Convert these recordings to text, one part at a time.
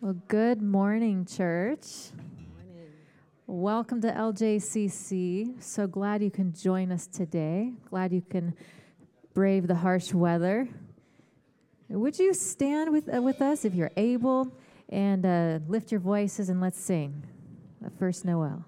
Well, good morning, church. Welcome to LJCC. So glad you can join us today. Glad you can brave the harsh weather. Would you stand with, uh, with us if you're able and uh, lift your voices and let's sing the first Noel.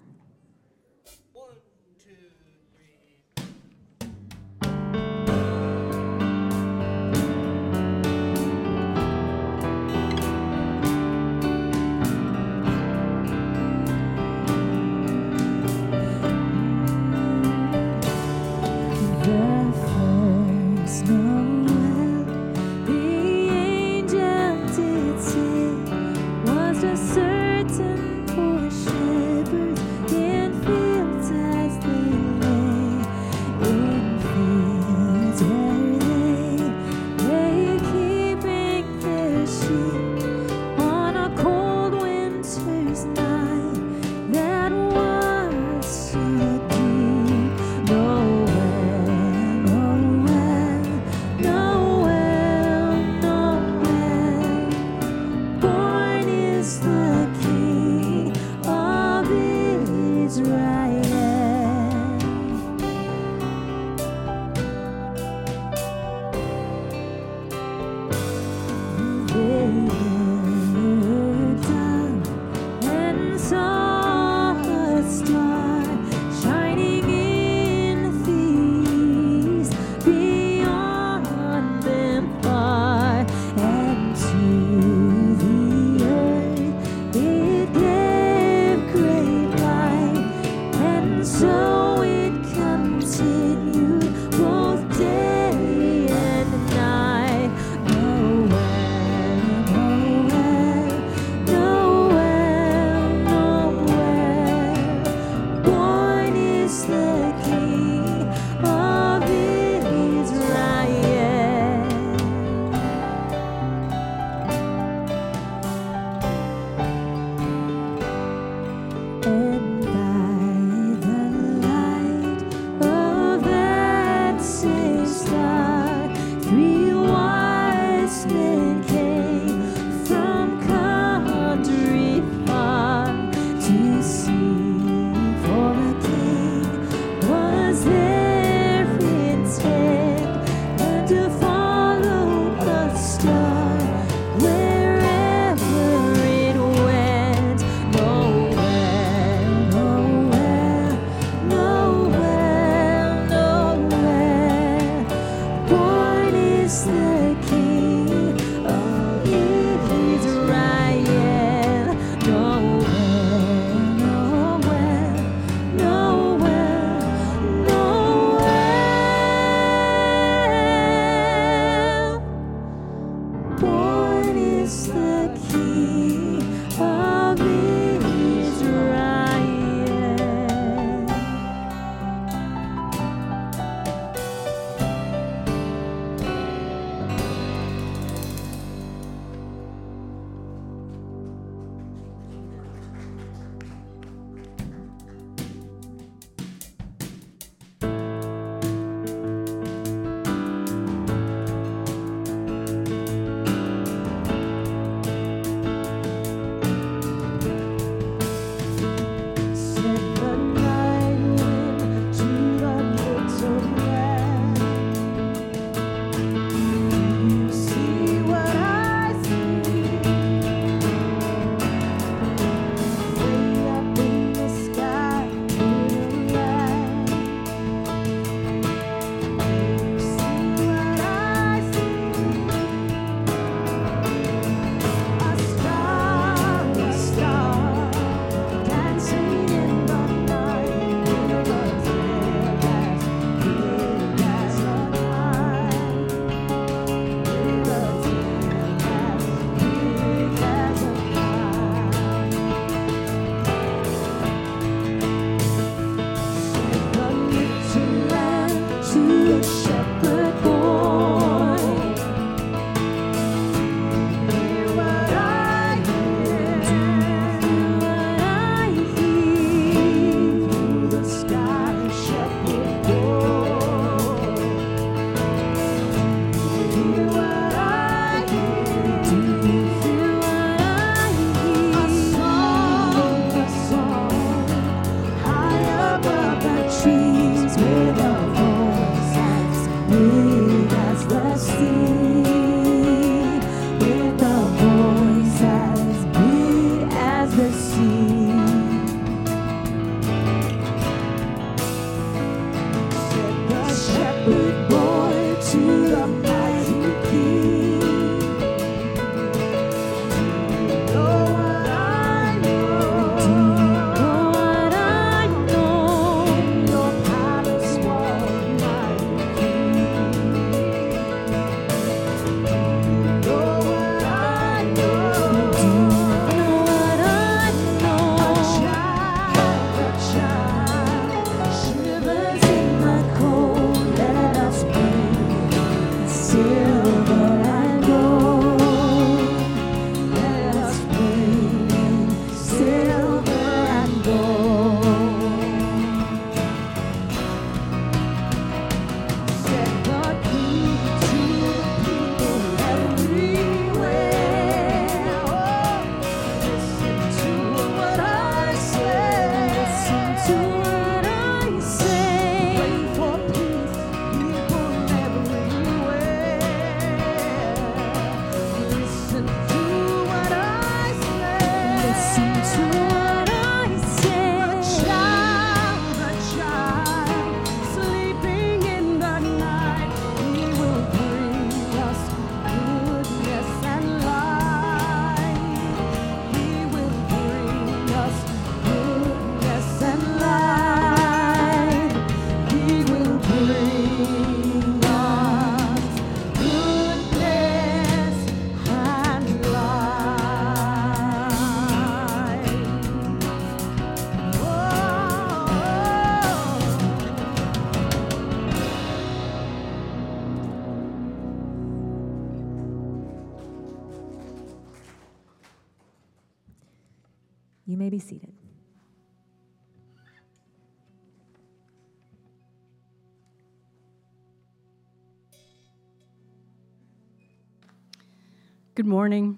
Good morning.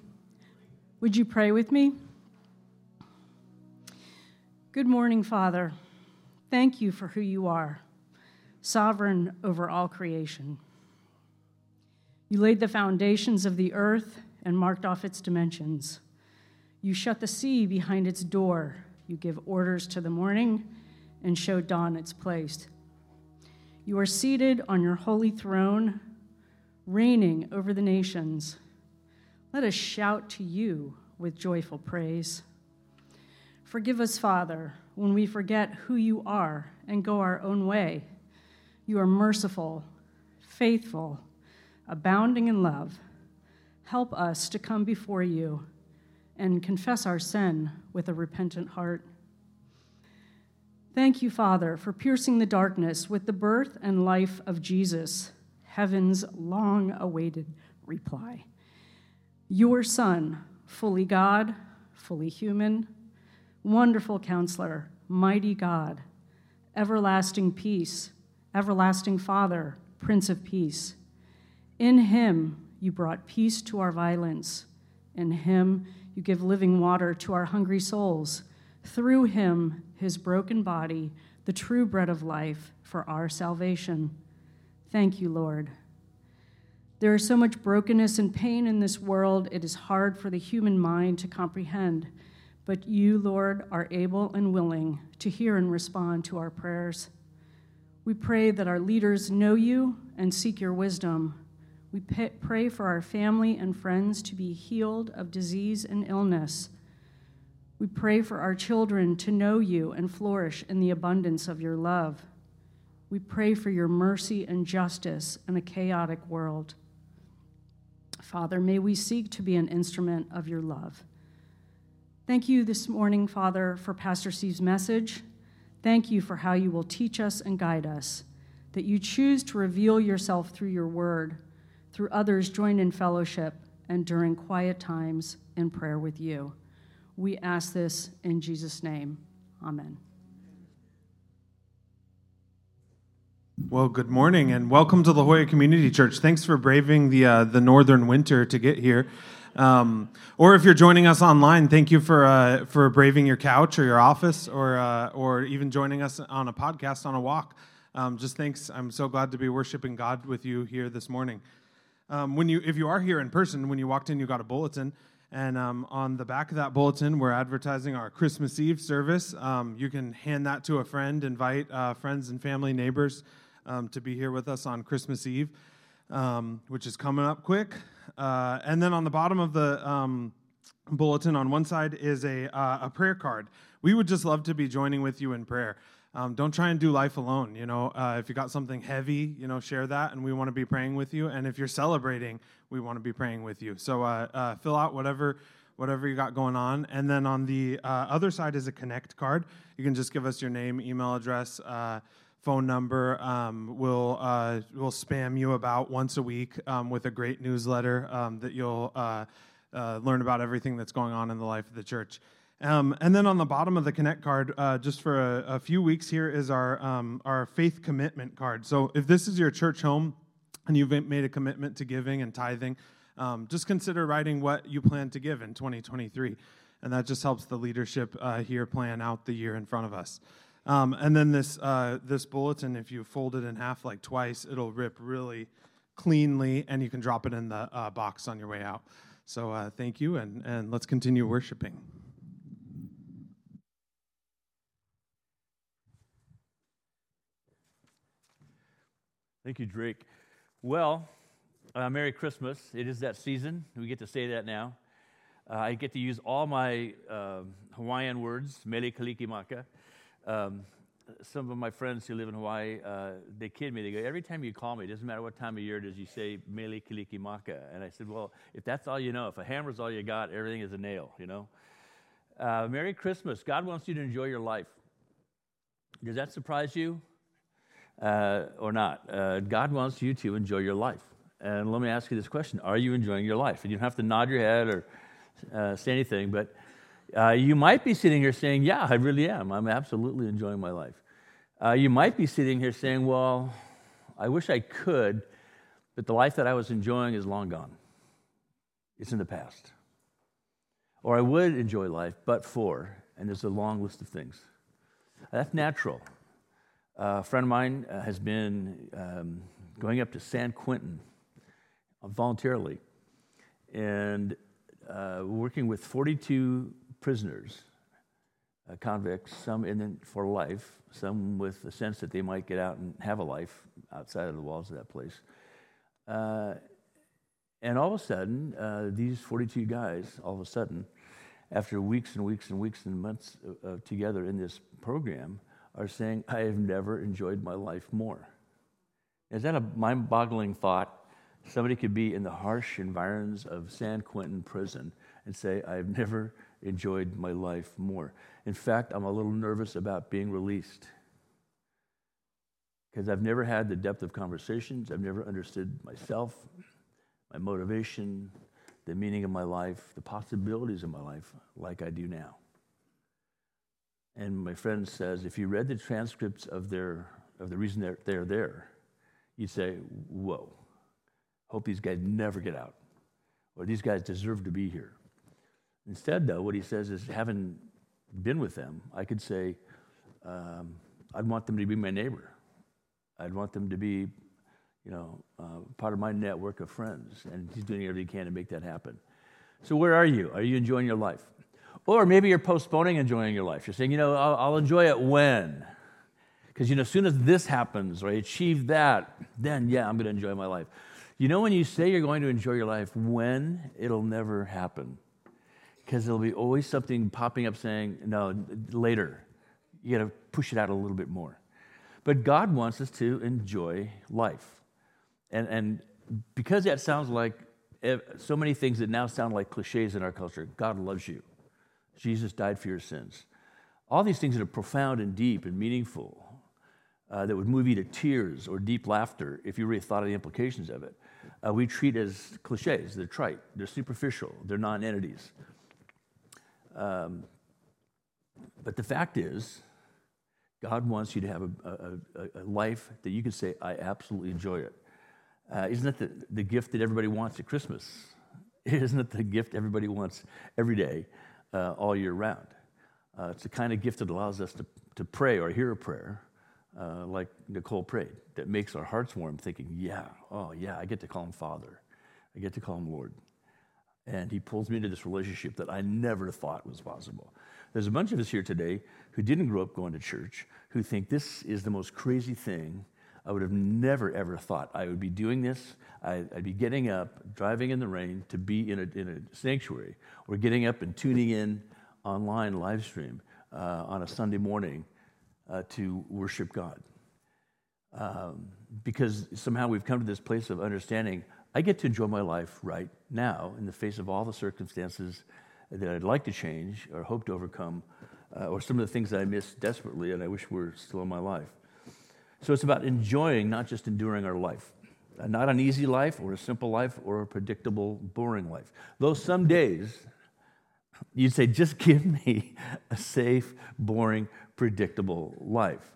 Would you pray with me? Good morning, Father. Thank you for who you are, sovereign over all creation. You laid the foundations of the earth and marked off its dimensions. You shut the sea behind its door. You give orders to the morning and show dawn its place. You are seated on your holy throne, reigning over the nations. Let us shout to you with joyful praise. Forgive us, Father, when we forget who you are and go our own way. You are merciful, faithful, abounding in love. Help us to come before you and confess our sin with a repentant heart. Thank you, Father, for piercing the darkness with the birth and life of Jesus, heaven's long awaited reply your Son, fully God, fully human, wonderful counselor, mighty God, everlasting peace, everlasting Father, Prince of Peace. In him you brought peace to our violence. In him you give living water to our hungry souls. Through him, his broken body, the true bread of life for our salvation. Thank you, Lord. There is so much brokenness and pain in this world, it is hard for the human mind to comprehend. But you, Lord, are able and willing to hear and respond to our prayers. We pray that our leaders know you and seek your wisdom. We pray for our family and friends to be healed of disease and illness. We pray for our children to know you and flourish in the abundance of your love. We pray for your mercy and justice in a chaotic world. Father, may we seek to be an instrument of your love. Thank you this morning, Father, for Pastor Steve's message. Thank you for how you will teach us and guide us, that you choose to reveal yourself through your word, through others joined in fellowship, and during quiet times in prayer with you. We ask this in Jesus' name. Amen. Well, good morning and welcome to La Jolla Community Church. Thanks for braving the uh, the northern winter to get here. Um, or if you're joining us online, thank you for uh, for braving your couch or your office, or uh, or even joining us on a podcast on a walk. Um, just thanks. I'm so glad to be worshiping God with you here this morning. Um, when you if you are here in person, when you walked in, you got a bulletin. And um, on the back of that bulletin, we're advertising our Christmas Eve service. Um, you can hand that to a friend, invite uh, friends and family, neighbors um, to be here with us on Christmas Eve, um, which is coming up quick. Uh, and then on the bottom of the um, bulletin on one side is a, uh, a prayer card. We would just love to be joining with you in prayer. Um, don't try and do life alone. You know, uh, if you got something heavy, you know, share that, and we want to be praying with you. And if you're celebrating, we want to be praying with you. So uh, uh, fill out whatever whatever you got going on. And then on the uh, other side is a connect card. You can just give us your name, email address, uh, phone number. Um, we'll uh, we'll spam you about once a week um, with a great newsletter um, that you'll uh, uh, learn about everything that's going on in the life of the church. Um, and then on the bottom of the Connect card, uh, just for a, a, few weeks here, is our um, our faith commitment card. So if this is your church home and you've made a commitment to giving and tithing, um, just consider writing what you plan to give in 2023, and that just helps the leadership uh, here plan out the year in front of us. Um, and then this uh, this bulletin, if you fold it in half like twice, it'll rip really cleanly, and you can drop it in the uh, box on your way out. So uh, thank you, and, and let's continue worshiping. Thank you, Drake. Well, uh, Merry Christmas. It is that season. We get to say that now. Uh, I get to use all my uh, Hawaiian words, mele kalikimaka. Um, some of my friends who live in Hawaii, uh, they kid me. They go, every time you call me, it doesn't matter what time of year it is, you say mele kalikimaka. And I said, well, if that's all you know, if a hammer's all you got, everything is a nail, you know? Uh, Merry Christmas. God wants you to enjoy your life. Does that surprise you uh, or not? Uh, God wants you to enjoy your life. And let me ask you this question Are you enjoying your life? And you don't have to nod your head or uh, say anything, but Uh, you might be sitting here saying, Yeah, I really am. I'm absolutely enjoying my life. Uh, you might be sitting here saying, Well, I wish I could, but the life that I was enjoying is long gone. It's in the past. Or I would enjoy life, but for, and there's a long list of things. That's natural. Uh, a friend of mine uh, has been um, going up to San Quentin voluntarily and uh, working with 42 prisoners, uh, convicts, some in for life, some with the sense that they might get out and have a life outside of the walls of that place. Uh, and all of a sudden, uh, these 42 guys, all of a sudden, after weeks and weeks and weeks and months together in this program, are saying, I have never enjoyed my life more. Is that a mind boggling thought? Somebody could be in the harsh environs of San Quentin prison and say, I've never enjoyed my life more. In fact, I'm a little nervous about being released because I've never had the depth of conversations. I've never understood myself, my motivation, the meaning of my life, the possibilities of my life like I do now. And my friend says, if you read the transcripts of, their, of the reason they're, they're there, you'd say, whoa, hope these guys never get out. Or these guys deserve to be here. Instead, though, what he says is, having been with them, I could say, um, I'd want them to be my neighbor. I'd want them to be, you know, uh, part of my network of friends. And he's doing everything he can to make that happen. So, where are you? Are you enjoying your life? Or maybe you're postponing enjoying your life. You're saying, you know, I'll, I'll enjoy it when? Because, you know, as soon as this happens or I achieve that, then, yeah, I'm going to enjoy my life. You know, when you say you're going to enjoy your life, when it'll never happen. Because there'll be always something popping up saying, no, later. You got to push it out a little bit more. But God wants us to enjoy life. And, and because that sounds like so many things that now sound like cliches in our culture, God loves you. Jesus died for your sins. All these things that are profound and deep and meaningful, uh, that would move you to tears or deep laughter if you really thought of the implications of it, uh, we treat as cliches. They're trite, they're superficial, they're non entities. Um, but the fact is, God wants you to have a, a, a, life that you can say, I absolutely enjoy it. Uh, isn't that the, the gift that everybody wants at Christmas? Isn't it the gift everybody wants every day, uh, all year round? Uh, it's the kind of gift that allows us to, to pray or hear a prayer uh, like Nicole prayed, that makes our hearts warm, thinking, yeah, oh, yeah, I get to call him Father. I get to call him Lord. And he pulls me into this relationship that I never thought was possible. There's a bunch of us here today who didn't grow up going to church, who think this is the most crazy thing. I would have never, ever thought I would be doing this. I'd, be getting up, driving in the rain to be in a, in a sanctuary, or getting up and tuning in online live stream uh, on a Sunday morning uh, to worship God. Um, because somehow we've come to this place of understanding I get to enjoy my life right now in the face of all the circumstances that I'd like to change or hope to overcome, uh, or some of the things that I miss desperately and I wish were still in my life. So it's about enjoying, not just enduring our life. Uh, not an easy life or a simple life or a predictable, boring life. Though some days you'd say, just give me a safe, boring, predictable life.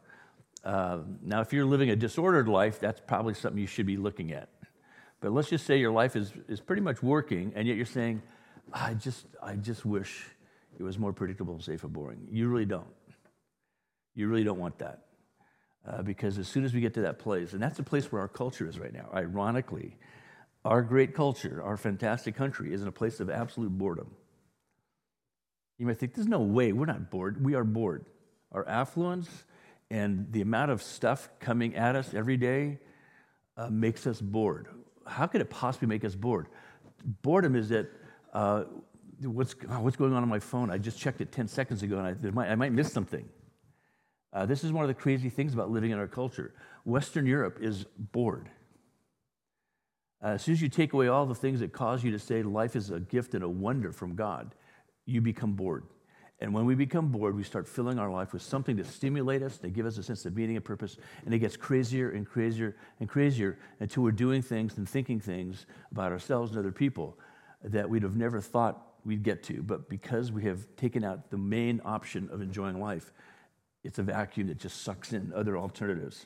Uh, now, if you're living a disordered life, that's probably something you should be looking at. But let's just say your life is, is pretty much working, and yet you're saying, I just, I just wish it was more predictable, safe, and boring. You really don't. You really don't want that. Uh, because as soon as we get to that place, and that's the place where our culture is right now, ironically, our great culture, our fantastic country, is in a place of absolute boredom. You might think, there's no way, we're not bored. We are bored. Our affluence and the amount of stuff coming at us every day uh, makes us bored. How could it possibly make us bored? Boredom is that uh, what's, oh, what's going on on my phone? I just checked it 10 seconds ago and I, might, I might miss something. Uh, this is one of the crazy things about living in our culture. Western Europe is bored. Uh, as soon as you take away all the things that cause you to say life is a gift and a wonder from God, you become bored. And when we become bored, we start filling our life with something to stimulate us, to give us a sense of meaning and purpose. And it gets crazier and crazier and crazier until we're doing things and thinking things about ourselves and other people that we'd have never thought we'd get to, but because we have taken out the main option of enjoying life, it's a vacuum that just sucks in other alternatives.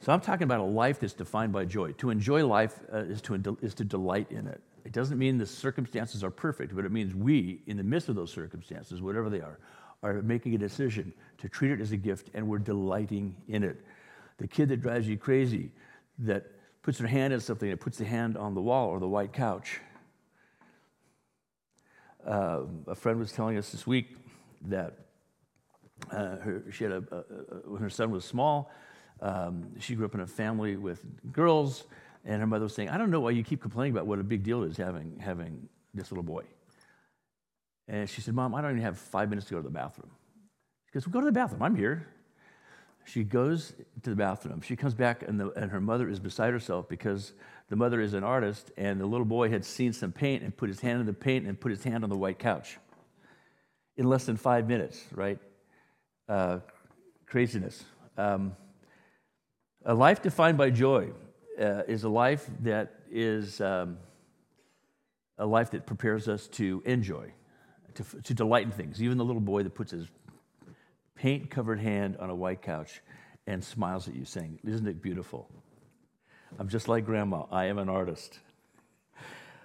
So I'm talking about a life that's defined by joy. To enjoy life uh, is, to, is to delight in it. It doesn't mean the circumstances are perfect, but it means we, in the midst of those circumstances, whatever they are, are making a decision to treat it as a gift and we're delighting in it. The kid that drives you crazy, that puts their hand in something, that puts the hand on the wall or the white couch. Uh, a friend was telling us this week that uh, her, she had a, a, a, when her son was small, um, she grew up in a family with girls, and her mother was saying, I don't know why you keep complaining about what a big deal it is having, having this little boy. And she said, Mom, I don't even have five minutes to go to the bathroom. She goes, well, Go to the bathroom. I'm here. She goes to the bathroom. She comes back, and, the, and her mother is beside herself because the mother is an artist, and the little boy had seen some paint and put his hand in the paint and put his hand on the white couch in less than five minutes, right? Uh, craziness. Um, a life defined by joy uh, is a life that is um, a life that prepares us to enjoy, to, to delight in things. Even the little boy that puts his paint covered hand on a white couch and smiles at you, saying, Isn't it beautiful? I'm just like grandma, I am an artist.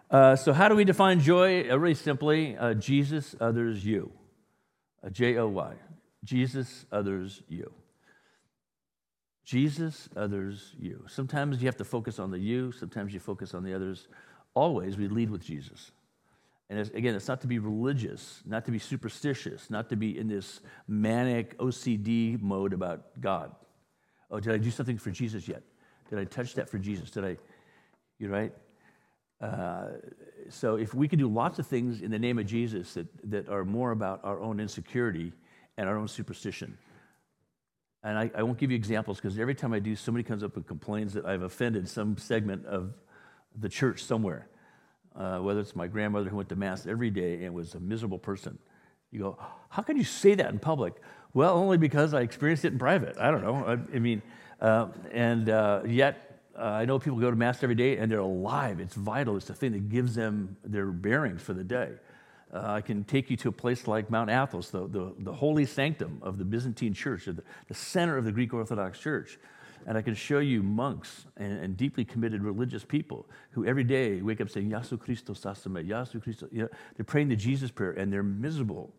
Uh, so, how do we define joy? Uh, really simply, uh, Jesus, others, you. J O Y. Jesus, others, you. Jesus, others, you. Sometimes you have to focus on the you, sometimes you focus on the others. Always, we lead with Jesus. And again, it's not to be religious, not to be superstitious, not to be in this manic OCD mode about God. Oh, did I do something for Jesus yet? Did I touch that for Jesus? Did I, you right? Uh, so if we can do lots of things in the name of Jesus that, that are more about our own insecurity and our own superstition. And I, I won't give you examples because every time I do, somebody comes up and complains that I've offended some segment of the church somewhere uh, whether it's my grandmother who went to Mass every day and was a miserable person. You go, how can you say that in public? Well, only because I experienced it in private. I don't know. I, I mean, uh, and uh, yet uh, I know people go to Mass every day and they're alive. It's vital. It's the thing that gives them their bearings for the day. Uh, I can take you to a place like Mount Athos, the, the, the holy sanctum of the Byzantine Church, the, the center of the Greek Orthodox Church. And I can show you monks and, and, deeply committed religious people who every day wake up saying, Yasu Christo Sasame, Yasu Christo. You know, they're praying the Jesus prayer and they're miserable.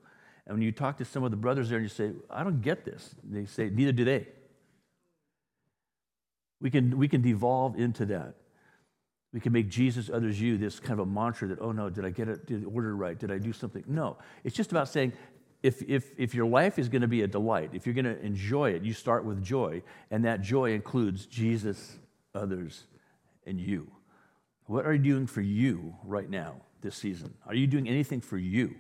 And when you talk to some of the brothers there and you say, I don't get this, they say, neither do they. We can, we can devolve into that. We can make Jesus, others, you this kind of a mantra that, oh no, did I get it, did the order right? Did I do something? No. It's just about saying, if, if, if your life is going to be a delight, if you're going to enjoy it, you start with joy, and that joy includes Jesus, others, and you. What are you doing for you right now, this season? Are you doing anything for you?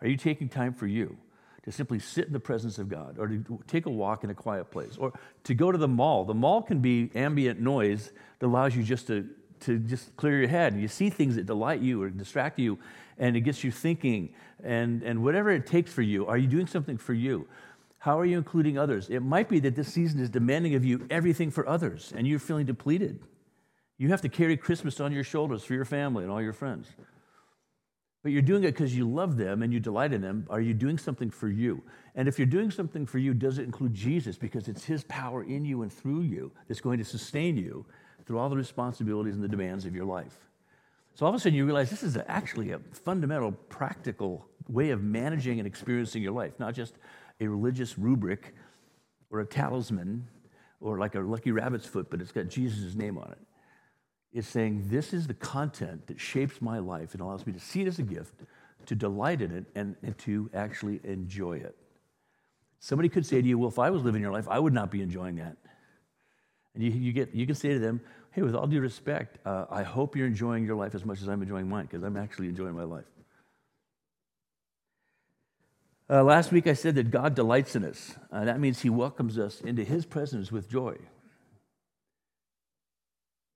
Are you taking time for you to simply sit in the presence of God, or to take a walk in a quiet place, or to go to the mall? The mall can be ambient noise that allows you just to, to just clear your head. You see things that delight you or distract you, and it gets you thinking and, and whatever it takes for you, are you doing something for you? How are you including others? It might be that this season is demanding of you everything for others and you're feeling depleted. You have to carry Christmas on your shoulders for your family and all your friends. But you're doing it because you love them and you delight in them. Are you doing something for you? And if you're doing something for you, does it include Jesus? Because it's His power in you and through you that's going to sustain you through all the responsibilities and the demands of your life. So all of a sudden you realize this is actually a fundamental, practical way of managing and experiencing your life, not just a religious rubric or a talisman or like a lucky rabbit's foot, but it's got Jesus' name on it. It's saying this is the content that shapes my life and allows me to see it as a gift, to delight in it, and, and to actually enjoy it. Somebody could say to you, Well, if I was living your life, I would not be enjoying that. And you, you, get, you can say to them, hey, with all due respect, uh, I hope you're enjoying your life as much as I'm enjoying mine, because I'm actually enjoying my life. Uh, last week I said that God delights in us. Uh, that means He welcomes us into His presence with joy.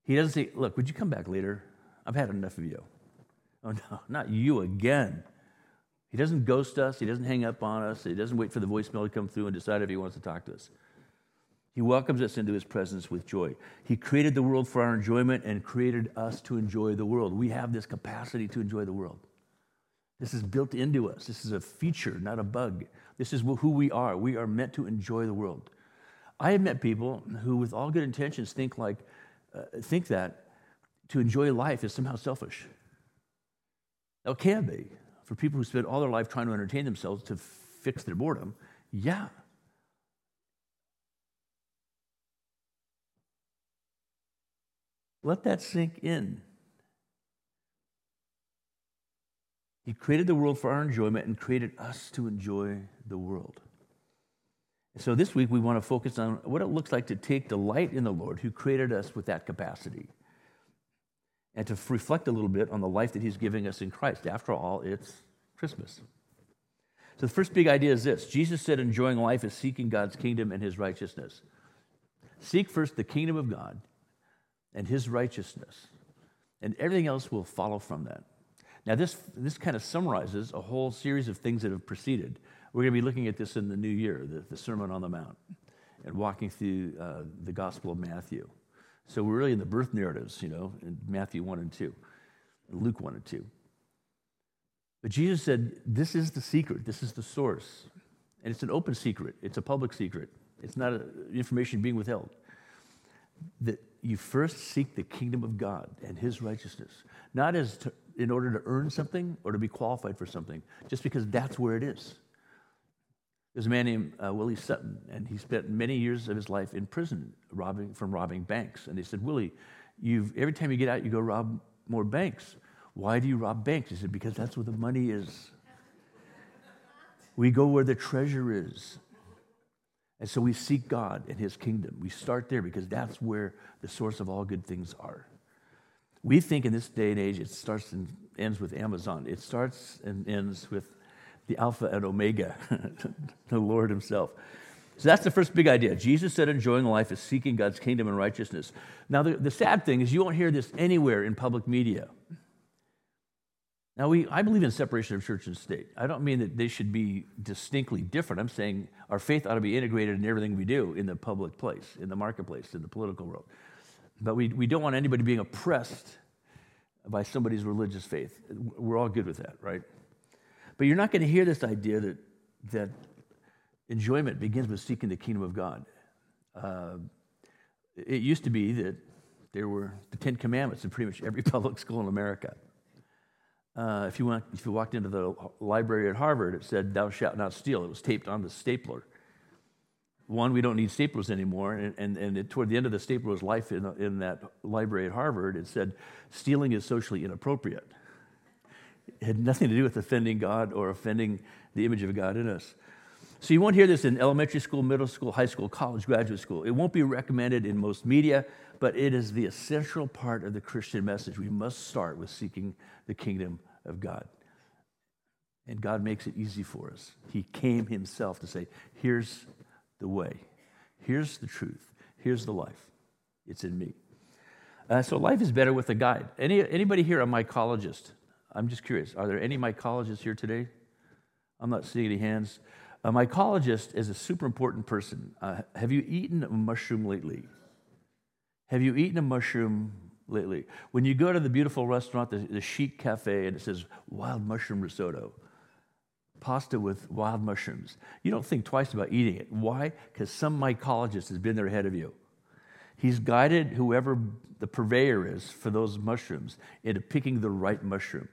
He doesn't say, Look, would you come back later? I've had enough of you. Oh, no, not you again. He doesn't ghost us. He doesn't hang up on us. He doesn't wait for the voicemail to come through and decide if he wants to talk to us. He welcomes us into his presence with joy. He created the world for our enjoyment and created us to enjoy the world. We have this capacity to enjoy the world. This is built into us. This is a feature, not a bug. This is who we are. We are meant to enjoy the world. I have met people who, with all good intentions, think like, uh, think that to enjoy life is somehow selfish. Now, it can be for people who spend all their life trying to entertain themselves to fix their boredom. Yeah, Let that sink in. He created the world for our enjoyment and created us to enjoy the world. So this week we want to focus on what it looks like to take delight in the Lord who created us with that capacity and to reflect a little bit on the life that he's giving us in Christ. After all, it's Christmas. So the first big idea is this Jesus said enjoying life is seeking God's kingdom and his righteousness. Seek first the kingdom of God and his righteousness, and everything else will follow from that. Now, this, this kind of summarizes a whole series of things that have preceded. We're going to be looking at this in the new year, the, the Sermon on the Mount, and walking through uh, the Gospel of Matthew. So we're really in the birth narratives, you know, in Matthew 1 and 2, Luke 1 and 2. But Jesus said, This is the secret, this is the source. And it's an open secret, it's a public secret, it's not a, information being withheld. That you first seek the kingdom of God and his righteousness, not as to, in order to earn something or to be qualified for something, just because that's where it is. There's a man named uh, Willie Sutton, and he spent many years of his life in prison robbing, from robbing banks. And they said, Willie, you've, every time you get out, you go rob more banks. Why do you rob banks? He said, because that's where the money is. we go where the treasure is. And so we seek God and his kingdom. We start there because that's where the source of all good things are. We think in this day and age it starts and ends with Amazon. It starts and ends with the Alpha and Omega, the Lord himself. So that's the first big idea. Jesus said enjoying life is seeking God's kingdom and righteousness. Now, the, the sad thing is you won't hear this anywhere in public media. Now, we, I believe in separation of church and state. I don't mean that they should be distinctly different. I'm saying our faith ought to be integrated in everything we do in the public place, in the marketplace, in the political world. But we, we don't want anybody being oppressed by somebody's religious faith. We're all good with that, right? But you're not going to hear this idea that, that enjoyment begins with seeking the kingdom of God. Uh, it used to be that there were the Ten Commandments in pretty much every public school in America. Uh, if, you went, if you walked into the library at Harvard, it said, Thou shalt not steal. It was taped on the stapler. One, we don't need staplers anymore. And, and, and it, toward the end of the stapler's life in, in that library at Harvard, it said, Stealing is socially inappropriate. It had nothing to do with offending God or offending the image of God in us. So you won't hear this in elementary school, middle school, high school, college, graduate school. It won't be recommended in most media, but it is the essential part of the Christian message. We must start with seeking the kingdom of God. And God makes it easy for us. He came himself to say, here's the way, here's the truth, here's the life. It's in me. Uh, so life is better with a guide. Any, anybody here a mycologist? I'm just curious. Are there any mycologists here today? I'm not seeing any hands. A mycologist is a super important person. Uh, have you eaten a mushroom lately? Have you eaten a mushroom lately. When you go to the beautiful restaurant, the, the Chic Cafe, and it says wild mushroom risotto, pasta with wild mushrooms, you don't think twice about eating it. Why? Because some mycologist has been there ahead of you. He's guided whoever the purveyor is for those mushrooms into picking the right mushroom.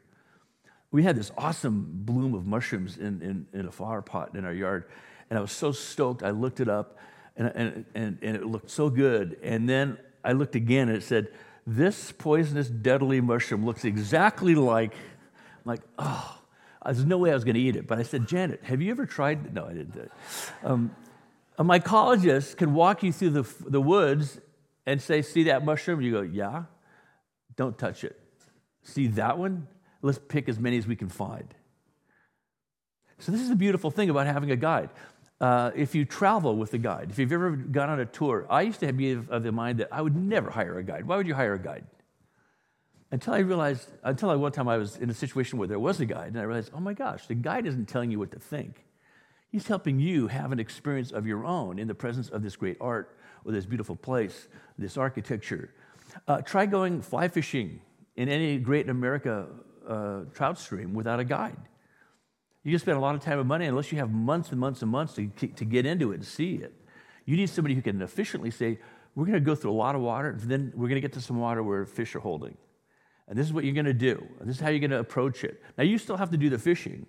We had this awesome bloom of mushrooms in, in, in a flower pot in our yard, and I was so stoked. I looked it up, and, and, and, and it looked so good. And then I looked again, and it said, this poisonous, deadly mushroom looks exactly like, I'm like, oh, there's no way I was going to eat it. But I said, Janet, have you ever tried? No, I didn't. Um, a mycologist can walk you through the, the woods and say, see that mushroom? You go, yeah. Don't touch it. See that one? Let's pick as many as we can find. So, this is the beautiful thing about having a guide uh, if you travel with a guide, if you've ever gone on a tour, I used to be of, the mind that I would never hire a guide. Why would you hire a guide? Until I realized, until one time I was in a situation where there was a guide, and I realized, oh my gosh, the guide isn't telling you what to think. He's helping you have an experience of your own in the presence of this great art or this beautiful place, this architecture. Uh, try going fly fishing in any great America uh, trout stream without a guide. You just spend a lot of time and money unless you have months and months and months to, to get into it and see it. You need somebody who can efficiently say, we're going to go through a lot of water, and then we're going to get to some water where fish are holding. And this is what you're going to do. And this is how you're going to approach it. Now, you still have to do the fishing,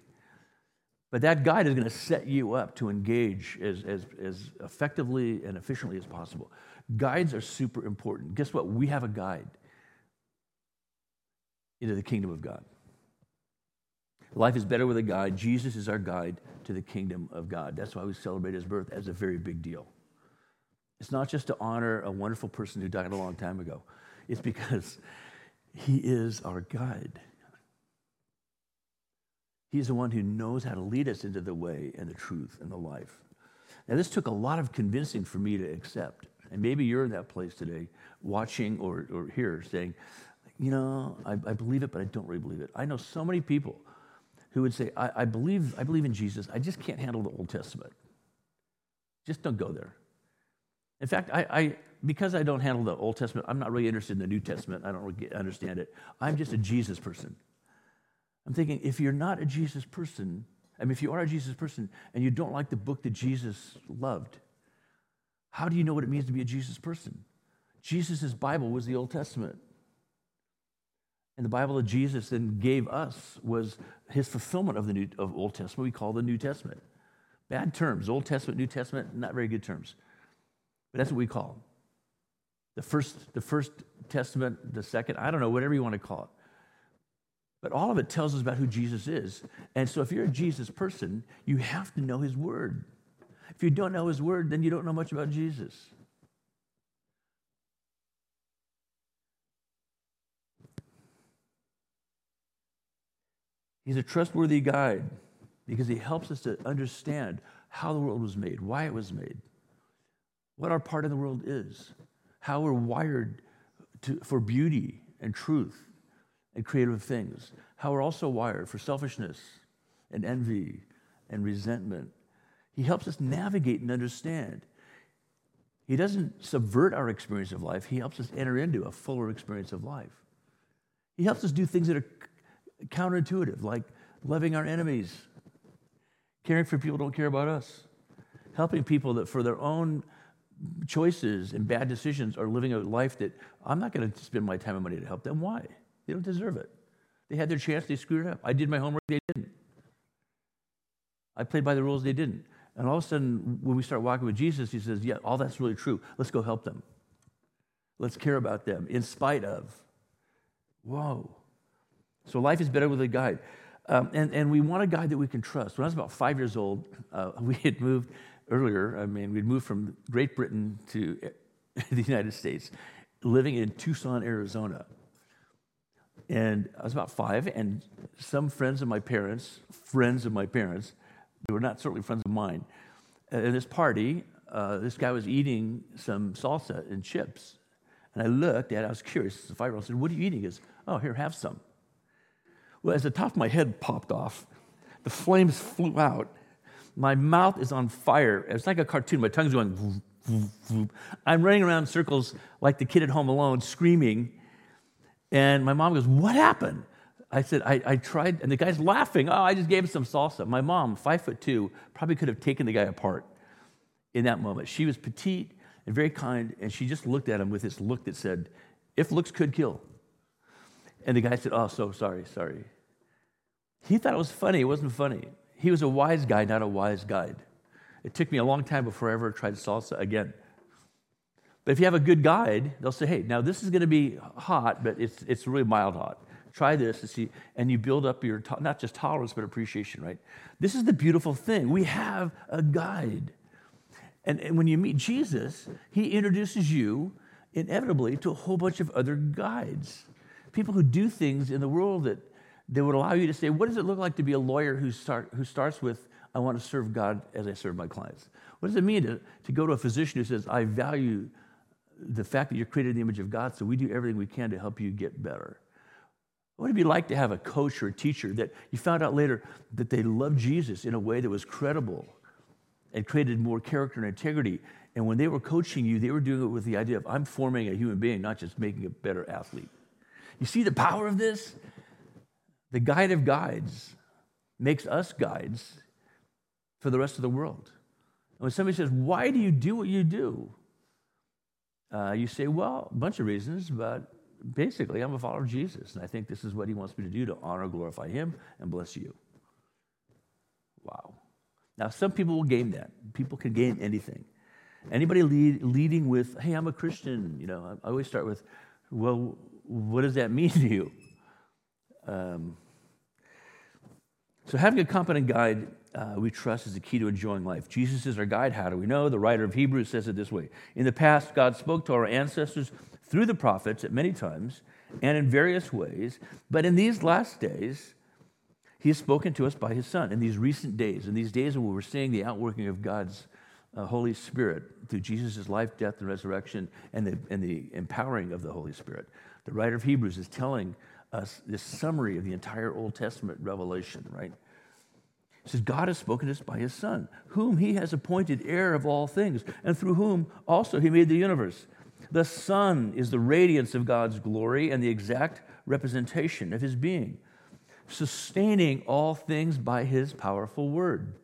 but that guide is going to set you up to engage as, as, as effectively and efficiently as possible. Guides are super important. Guess what? We have a guide into the kingdom of God. Life is better with a guide. Jesus is our guide to the kingdom of God. That's why we celebrate his birth as a very big deal. It's not just to honor a wonderful person who died a long time ago, it's because he is our guide. He's the one who knows how to lead us into the way and the truth and the life. Now, this took a lot of convincing for me to accept. And maybe you're in that place today, watching or, or here, saying, you know, I, I believe it, but I don't really believe it. I know so many people who would say, I, I, believe, I believe in Jesus, I just can't handle the Old Testament. Just don't go there. In fact, I, I, because I don't handle the Old Testament, I'm not really interested in the New Testament. I don't really understand it. I'm just a Jesus person. I'm thinking, if you're not a Jesus person, I mean, if you are a Jesus person and you don't like the book that Jesus loved, how do you know what it means to be a Jesus person? Jesus' Bible was the Old Testament. And the Bible that Jesus then gave us was his fulfillment of the New, of Old Testament. We call the New Testament. Bad terms. Old Testament, New Testament, not very good terms. But that's what we call them. The first, the first testament, the second, I don't know, whatever you want to call it. But all of it tells us about who Jesus is. And so if you're a Jesus person, you have to know his word. If you don't know his word, then you don't know much about Jesus. He's a trustworthy guide because he helps us to understand how the world was made, why it was made, what our part in the world is, how we're wired to, for beauty and truth and creative things, how we're also wired for selfishness and envy and resentment. He helps us navigate and understand. He doesn't subvert our experience of life, He helps us enter into a fuller experience of life. He helps us do things that are counterintuitive, like loving our enemies, caring for people who don't care about us, helping people that for their own choices and bad decisions are living a life that I'm not going to spend my time and money to help them. Why? They don't deserve it. They had their chance, they screwed it up. I did my homework, they didn't. I played by the rules, they didn't. And all of a sudden, when we start walking with Jesus, he says, Yeah, all that's really true. Let's go help them. Let's care about them in spite of. Whoa. So life is better with a guide. Um, and, and we want a guide that we can trust. When I was about five years old, uh, we had moved earlier. I mean, we'd moved from Great Britain to the United States, living in Tucson, Arizona. And I was about five, and some friends of my parents, friends of my parents, they were not certainly friends of mine, at this party, uh, this guy was eating some salsa and chips. And I looked at it, I was curious. The five year old said, What are you eating? He goes, Oh, here, have some. Well, as the top of my head popped off, the flames flew out. My mouth is on fire. It's like a cartoon. My tongue's going. Vroom, vroom, vroom. I'm running around in circles like the kid at home alone, screaming. And my mom goes, What happened? I said, I, I tried, and the guy's laughing. Oh, I just gave him some salsa. My mom, five foot two, probably could have taken the guy apart in that moment. She was petite and very kind, and she just looked at him with this look that said, If looks could kill. And the guy said, Oh, so sorry, sorry. He thought it was funny. It wasn't funny. He was a wise guy, not a wise guide. It took me a long time before I ever tried salsa again. But if you have a good guide, they'll say, hey, now this is going to be hot, but it's, it's really mild hot. Try this and see, and you build up your, to- not just tolerance, but appreciation, right? This is the beautiful thing. We have a guide. And, and when you meet Jesus, he introduces you inevitably to a whole bunch of other guides people who do things in the world that, that would allow you to say, what does it look like to be a lawyer who, start, who starts with, I want to serve God as I serve my clients? What does it mean to, to go to a physician who says, I value the fact that you're created in the image of God, so we do everything we can to help you get better? What would it be like to have a coach or a teacher that you found out later that they loved Jesus in a way that was credible and created more character and integrity? And when they were coaching you, they were doing it with the idea of, I'm forming a human being, not just making a better athlete. You see the power of this? The guide of guides makes us guides for the rest of the world. And when somebody says, Why do you do what you do? Uh, you say, Well, a bunch of reasons, but basically, I'm a follower of Jesus, and I think this is what he wants me to do to honor, glorify him, and bless you. Wow. Now, some people will game that. People can game anything. Anybody lead, leading with, hey, I'm a Christian, you know, I always start with, well, what does that mean to you? Um, so, having a competent guide uh, we trust is the key to enjoying life. Jesus is our guide. How do we know? The writer of Hebrews says it this way In the past, God spoke to our ancestors through the prophets at many times and in various ways, but in these last days, He has spoken to us by His Son. In these recent days, in these days where we're seeing the outworking of God's uh, Holy Spirit through Jesus' life, death, and resurrection, and the, and the empowering of the Holy Spirit. The writer of Hebrews is telling us this summary of the entire Old Testament revelation, right? It says, God has spoken to us by his Son, whom he has appointed heir of all things, and through whom also he made the universe. The Son is the radiance of God's glory and the exact representation of his being, sustaining all things by his powerful word.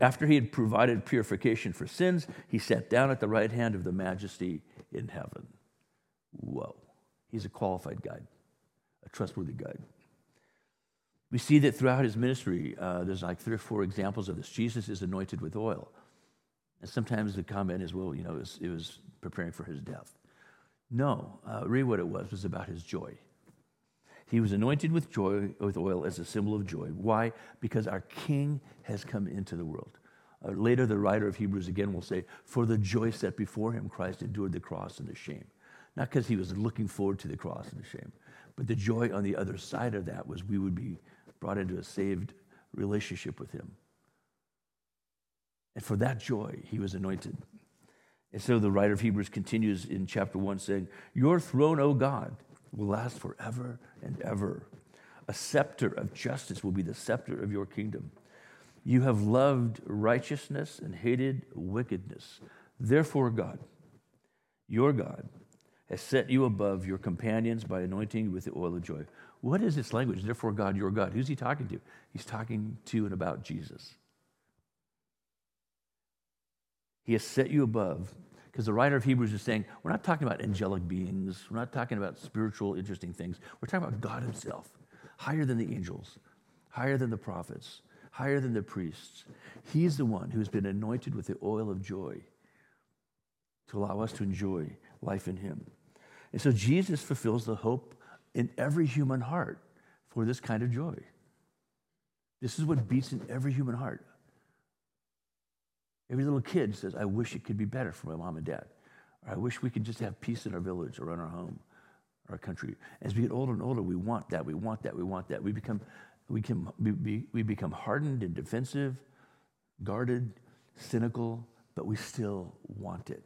After he had provided purification for sins, he sat down at the right hand of the majesty in heaven. Whoa. He's a qualified guide, a trustworthy guide. We see that throughout his ministry, uh, there's like three or four examples of this. Jesus is anointed with oil. And sometimes the comment is, well, you know, it was, it was preparing for his death. No, uh, really what it was was about his joy. He was anointed with joy, with oil as a symbol of joy. Why? Because our King has come into the world. Uh, later, the writer of Hebrews again will say, For the joy set before him, Christ endured the cross and the shame. Not because he was looking forward to the cross and the shame, but the joy on the other side of that was we would be brought into a saved relationship with him. And for that joy, he was anointed. And so the writer of Hebrews continues in chapter 1 saying, Your throne, O God, will last forever and ever. A scepter of justice will be the scepter of your kingdom. You have loved righteousness and hated wickedness. Therefore, God, your God, has set you above your companions by anointing you with the oil of joy. What is this language? Therefore, God, your God. Who's he talking to? He's talking to and about Jesus. He has set you above, because the writer of Hebrews is saying, we're not talking about angelic beings, we're not talking about spiritual, interesting things. We're talking about God Himself, higher than the angels, higher than the prophets, higher than the priests. He's the one who's been anointed with the oil of joy to allow us to enjoy life in Him. And so Jesus fulfills the hope in every human heart for this kind of joy. This is what beats in every human heart. Every little kid says, I wish it could be better for my mom and dad. Or I wish we could just have peace in our village or in our home, our country. As we get older and older, we want that, we want that, we want that. We become, we, can, we, we become hardened and defensive, guarded, cynical, but we still want it.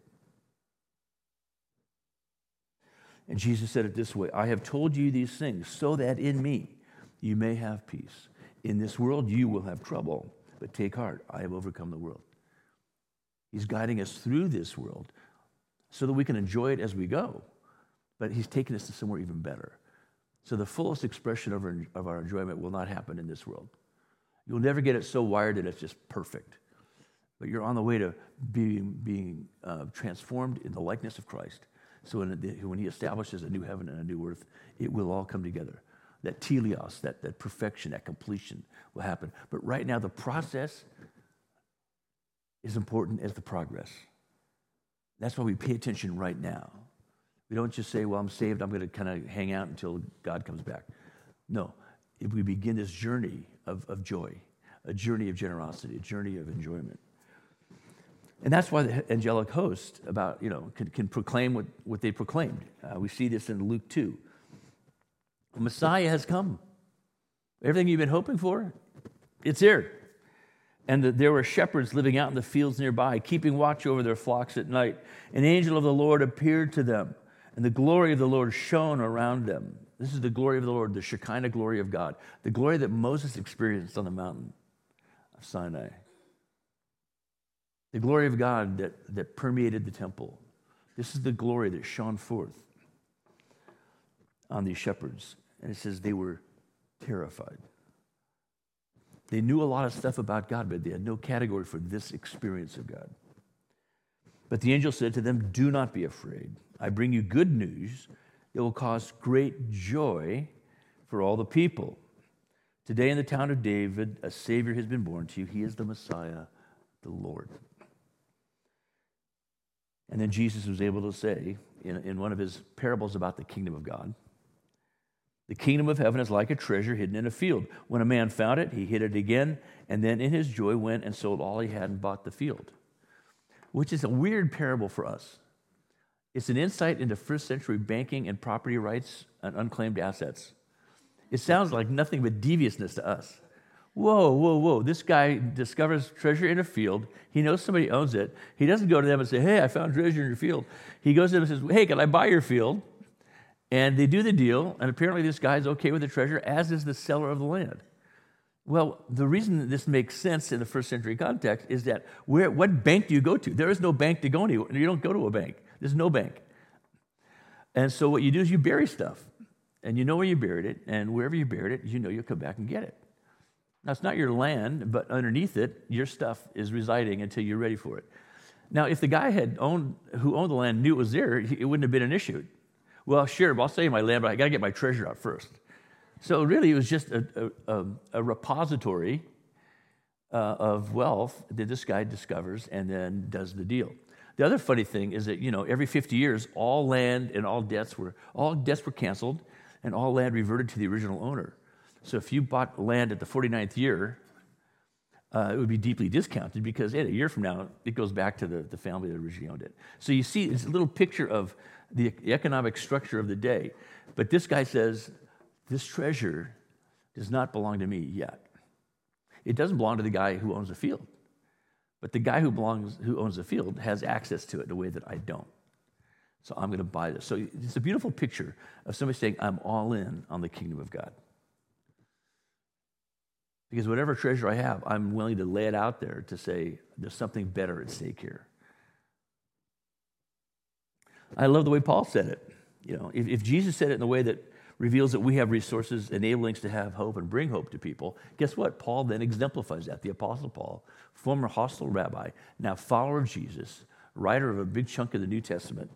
And Jesus said it this way I have told you these things so that in me you may have peace. In this world you will have trouble, but take heart, I have overcome the world. He's guiding us through this world so that we can enjoy it as we go, but He's taking us to somewhere even better. So the fullest expression of our, of our enjoyment will not happen in this world. You'll never get it so wired that it's just perfect. But you're on the way to being, being uh, transformed in the likeness of Christ so when, when he establishes a new heaven and a new earth, it will all come together. That teleos, that, that perfection, that completion will happen. But right now, the process is important as the progress. That's why we pay attention right now. We don't just say, well, I'm saved, I'm going to kind of hang out until God comes back. No, if we begin this journey of, of joy, a journey of generosity, a journey of enjoyment. And that's why the angelic host about, you know, can, can proclaim what, what they proclaimed. Uh, we see this in Luke 2. The Messiah has come. Everything you've been hoping for, it's here. And the, there were shepherds living out in the fields nearby, keeping watch over their flocks at night. An angel of the Lord appeared to them, and the glory of the Lord shone around them. This is the glory of the Lord, the Shekinah glory of God, the glory that Moses experienced on the mountain of Sinai the glory of God that, that permeated the temple. This is the glory that shone forth on these shepherds. And it says they were terrified. They knew a lot of stuff about God, but they had no category for this experience of God. But the angel said to them, Do not be afraid. I bring you good news that will cause great joy for all the people. Today in the town of David, a Savior has been born to you. He is the Messiah, the Lord. And then Jesus was able to say in, in one of his parables about the kingdom of God the kingdom of heaven is like a treasure hidden in a field. When a man found it, he hid it again, and then in his joy went and sold all he had and bought the field. Which is a weird parable for us. It's an insight into first century banking and property rights and unclaimed assets. It sounds like nothing but deviousness to us. Whoa, whoa, whoa. This guy discovers treasure in a field. He knows somebody owns it. He doesn't go to them and say, Hey, I found treasure in your field. He goes to them and says, Hey, can I buy your field? And they do the deal, and apparently this guy's okay with the treasure, as is the seller of the land. Well, the reason this makes sense in the first century context is that where, what bank do you go to? There is no bank to go to. You don't go to a bank, there's no bank. And so what you do is you bury stuff, and you know where you buried it, and wherever you buried it, you know you'll come back and get it. Now, it's not your land, but underneath it, your stuff is residing until you're ready for it. Now, if the guy had owned, who owned the land knew it was there, it wouldn't have been an issue. Well, sure, I'll save my land, but I got to get my treasure out first. So really, it was just a, a, a repository uh, of wealth that this guy discovers and then does the deal. The other funny thing is that you know every 50 years, all land and all debts were all debts were canceled, and all land reverted to the original owner. So if you bought land at the 49th year, uh, it would be deeply discounted because hey, a year from now it goes back to the, the family that originally owned it. So you see, it's a little picture of the economic structure of the day. But this guy says, This treasure does not belong to me yet. It doesn't belong to the guy who owns the field. But the guy who, belongs, who owns the field has access to it in a way that I don't. So I'm going to buy this. So it's a beautiful picture of somebody saying, I'm all in on the kingdom of God. Because whatever treasure I have, I'm willing to lay it out there to say, there's something better at stake here. I love the way Paul said it. You know, if, if Jesus said it in the way that reveals that we have resources enabling us to have hope and bring hope to people, guess what? Paul then exemplifies that. The Apostle Paul, former hostile rabbi, now follower of Jesus, writer of a big chunk of the New Testament,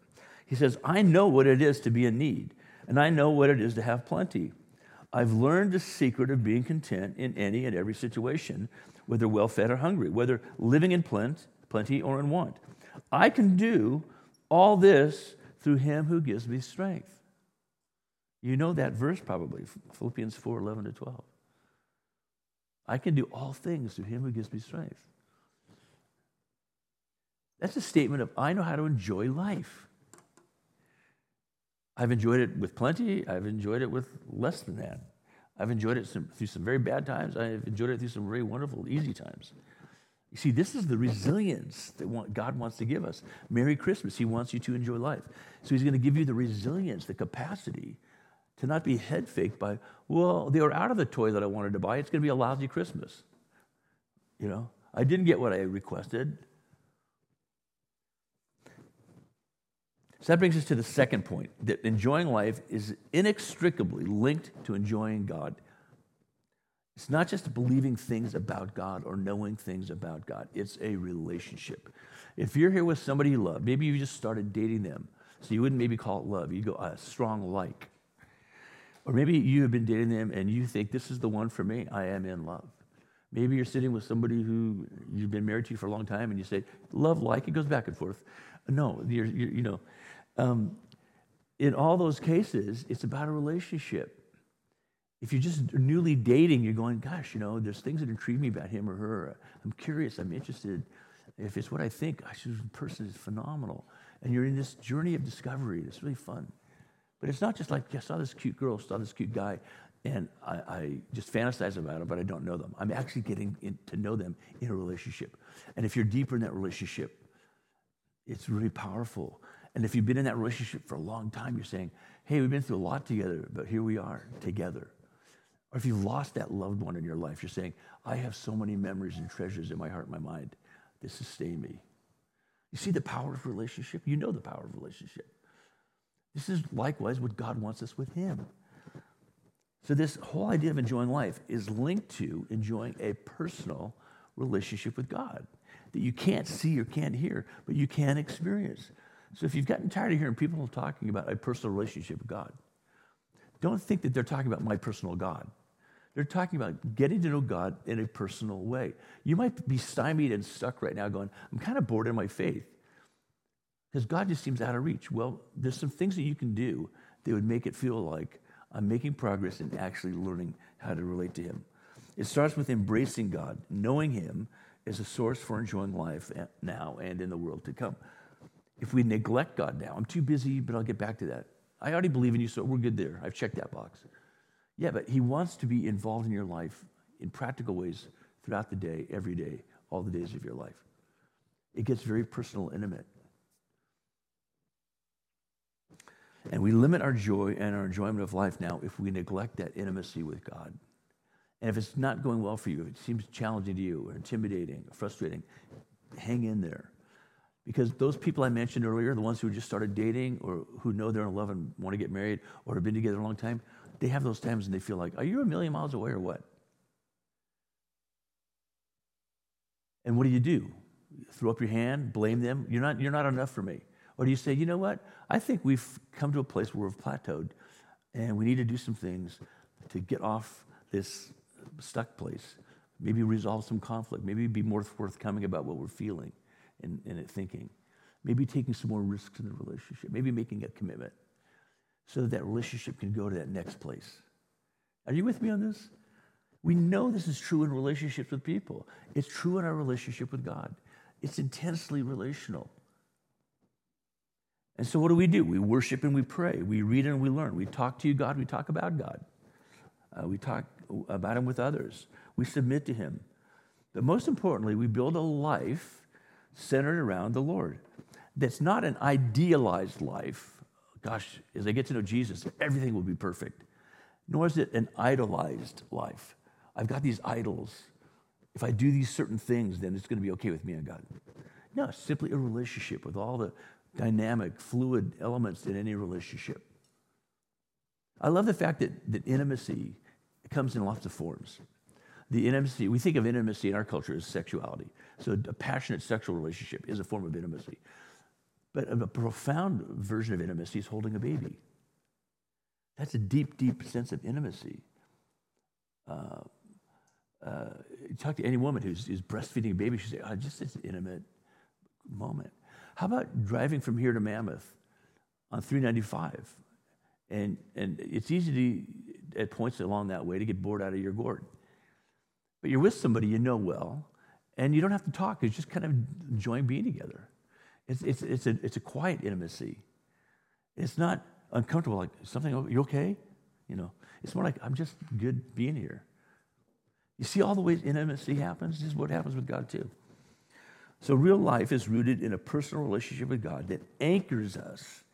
he says, I know what it is to be in need, and I know what it is to have plenty. I've learned the secret of being content in any and every situation, whether well fed or hungry, whether living in plenty or in want. I can do all this through him who gives me strength. You know that verse probably, Philippians 4 11 to 12. I can do all things through him who gives me strength. That's a statement of I know how to enjoy life. I've enjoyed it with plenty, I've enjoyed it with less than that. I've enjoyed it some, through some very bad times, I've enjoyed it through some very wonderful, easy times. You see, this is the resilience that God wants to give us. Merry Christmas. He wants you to enjoy life. So He's going to give you the resilience, the capacity to not be head faked by, well, they were out of the toy that I wanted to buy. It's going to be a lousy Christmas. You know, I didn't get what I requested. So that brings us to the second point that enjoying life is inextricably linked to enjoying God. It's not just believing things about God or knowing things about God, it's a relationship. If you're here with somebody you love, maybe you just started dating them, so you wouldn't maybe call it love, you'd go a strong like. Or maybe you have been dating them and you think, this is the one for me, I am in love. Maybe you're sitting with somebody who you've been married to for a long time and you say, love like, it goes back and forth. No, you're, you're, you know, um, in all those cases, it's about a relationship if you're just newly dating, you're going, gosh, you know, there's things that intrigue me about him or her. I'm curious, I'm interested. If it's what I think, gosh, this person is phenomenal. And you're in this journey of discovery. It's really fun. But it's not just like, I saw this cute girl, saw this cute guy, and I, I just fantasize about them, but I don't know them. I'm actually getting in, to know them in a relationship. And if you're deeper in that relationship, it's really powerful. And if you've been in that relationship for a long time, you're saying, hey, we've been through a lot together, but here we are together. Or if you've lost that loved one in your life, you're saying, I have so many memories and treasures in my heart and my mind. that sustain me. You see the power of relationship? You know the power of relationship. This is likewise what God wants us with Him. So, this whole idea of enjoying life is linked to enjoying a personal relationship with God that you can't see or can't hear, but you can experience. So, if you've gotten tired of hearing people talking about a personal relationship with God, don't think that they're talking about my personal God. They're talking about getting to know God in a personal way. You might be stymied and stuck right now going, I'm kind of bored in my faith because God just seems out of reach. Well, there's some things that you can do that would make it feel like I'm making progress in actually learning how to relate to Him. It starts with embracing God, knowing Him as a source for enjoying life eh, now and in the world to come. If we neglect God now, I'm too busy, but I'll get back to that. I already believe in you, so we're good there. I've checked that box. Yeah, but He wants to be involved in your life in practical ways throughout the day, every day, all the days of your life. It gets very personal, intimate. And we limit our joy and our enjoyment of life now if we neglect that intimacy with God. And if it's not going well for you, if it seems challenging to you or intimidating or frustrating, hang in there. Because those people I mentioned earlier, the ones who just started dating or who know they're in love and want to get married or have been together a long time, they have those times and they feel like, are you a million miles away or what? And what do you do? Throw up your hand, blame them. You're not, you're not enough for me. Or do you say, you know what? I think we've come to a place where we've plateaued and we need to do some things to get off this stuck place. Maybe resolve some conflict. Maybe be more forthcoming about what we're feeling and, and thinking. Maybe taking some more risks in the relationship. Maybe making a commitment so that that relationship can go to that next place. Are you with me on this? We know this is true in relationships with people. It's true in our relationship with God. It's intensely relational. And so, what do we do? We worship and we pray. We read and we learn. We talk to you, God. We talk about God. Uh, we talk about Him with others. We submit to Him. But most importantly, we build a life centered around the Lord. That's not an idealized life. Gosh, as I get to know Jesus, everything will be perfect. Nor is it an idolized life. I've got these idols. If I do these certain things, then it's going to be okay with me and God. No, it's simply a relationship with all the dynamic, fluid elements in any relationship. I love the fact that, that intimacy comes in lots of forms. The intimacy, we think of intimacy in our culture as sexuality. So a passionate sexual relationship is a form of intimacy. But a profound version of intimacy is holding a baby. That's a deep, deep sense of intimacy. Uh, uh, talk to any woman who's, who's breastfeeding a baby, she say, oh, just it's an intimate moment. How about driving from here to Mammoth on 395? And, and it's easy to, at points along that way to get bored out of your gourd. But you're with somebody you know well, and you don't have to talk. It's just kind of enjoying being together. It's, it's, it's, a, it's a quiet intimacy. It's not uncomfortable, like something, you okay? You know, it's more like, I'm just good being here. You see all the ways intimacy happens? This is what happens with God, too. So, real life is rooted in a personal relationship with God that anchors us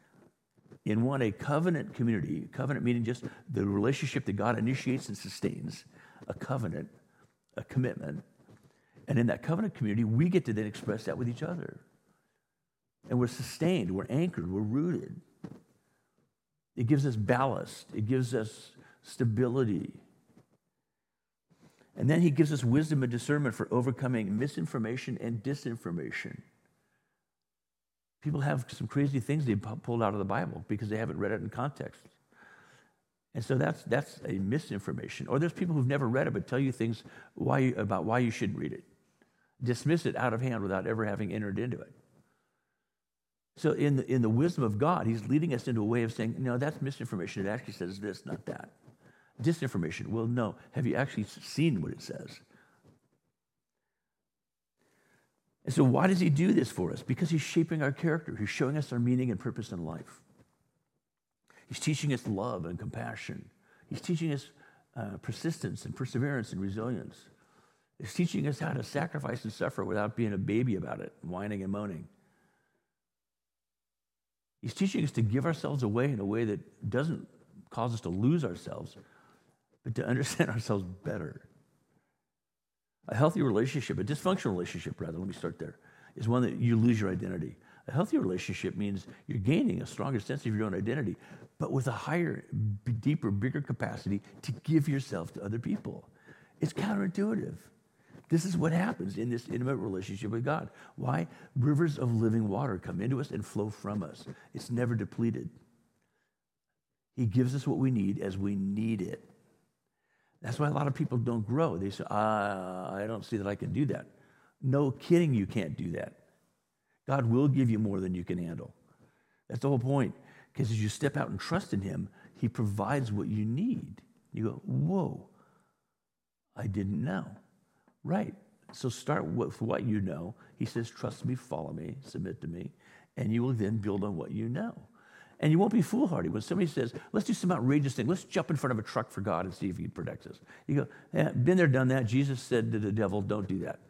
in one, a covenant community. Covenant meaning just the relationship that God initiates and sustains, a covenant, a commitment. And in that covenant community, we get to then express that with each other. And we're sustained, we're anchored, we're rooted. It gives us ballast, it gives us stability. And then he gives us wisdom and discernment for overcoming misinformation and disinformation. People have some crazy things they pulled out of the Bible because they haven't read it in context. And so that's, that's a misinformation. Or there's people who've never read it but tell you things why you, about why you shouldn't read it. Dismiss it out of hand without ever having entered into it. So, in the, in the wisdom of God, He's leading us into a way of saying, no, that's misinformation. It actually says this, not that disinformation. Well, no. Have you actually seen what it says? And so, why does he do this for us? Because he's shaping our character, he's showing us our meaning and purpose in life. He's teaching us love and compassion, he's teaching us uh, persistence and perseverance and resilience. He's teaching us how to sacrifice and suffer without being a baby about it, whining and moaning. He's teaching us to give ourselves away in a way that doesn't cause us to lose ourselves, but to understand ourselves better. A healthy relationship, a dysfunctional relationship, rather, let me start there, is one that you lose your identity. A healthy relationship means you're gaining a stronger sense of your own identity, but with a higher, deeper, bigger capacity to give yourself to other people. It's counterintuitive. This is what happens in this intimate relationship with God. Why? Rivers of living water come into us and flow from us. It's never depleted. He gives us what we need as we need it. That's why a lot of people don't grow. They say, ah, I don't see that I can do that. No kidding, you can't do that. God will give you more than you can handle. That's the whole point. Because as you step out and trust in Him, He provides what you need. You go, whoa, I didn't know. Right. So start with what you know. He says, trust me, follow me, submit to me, and you will then build on what you know. And you won't be foolhardy. When somebody says, let's do some outrageous thing, let's jump in front of a truck for God and see if he protects us. You go, yeah, been there, done that. Jesus said to the devil, don't do that.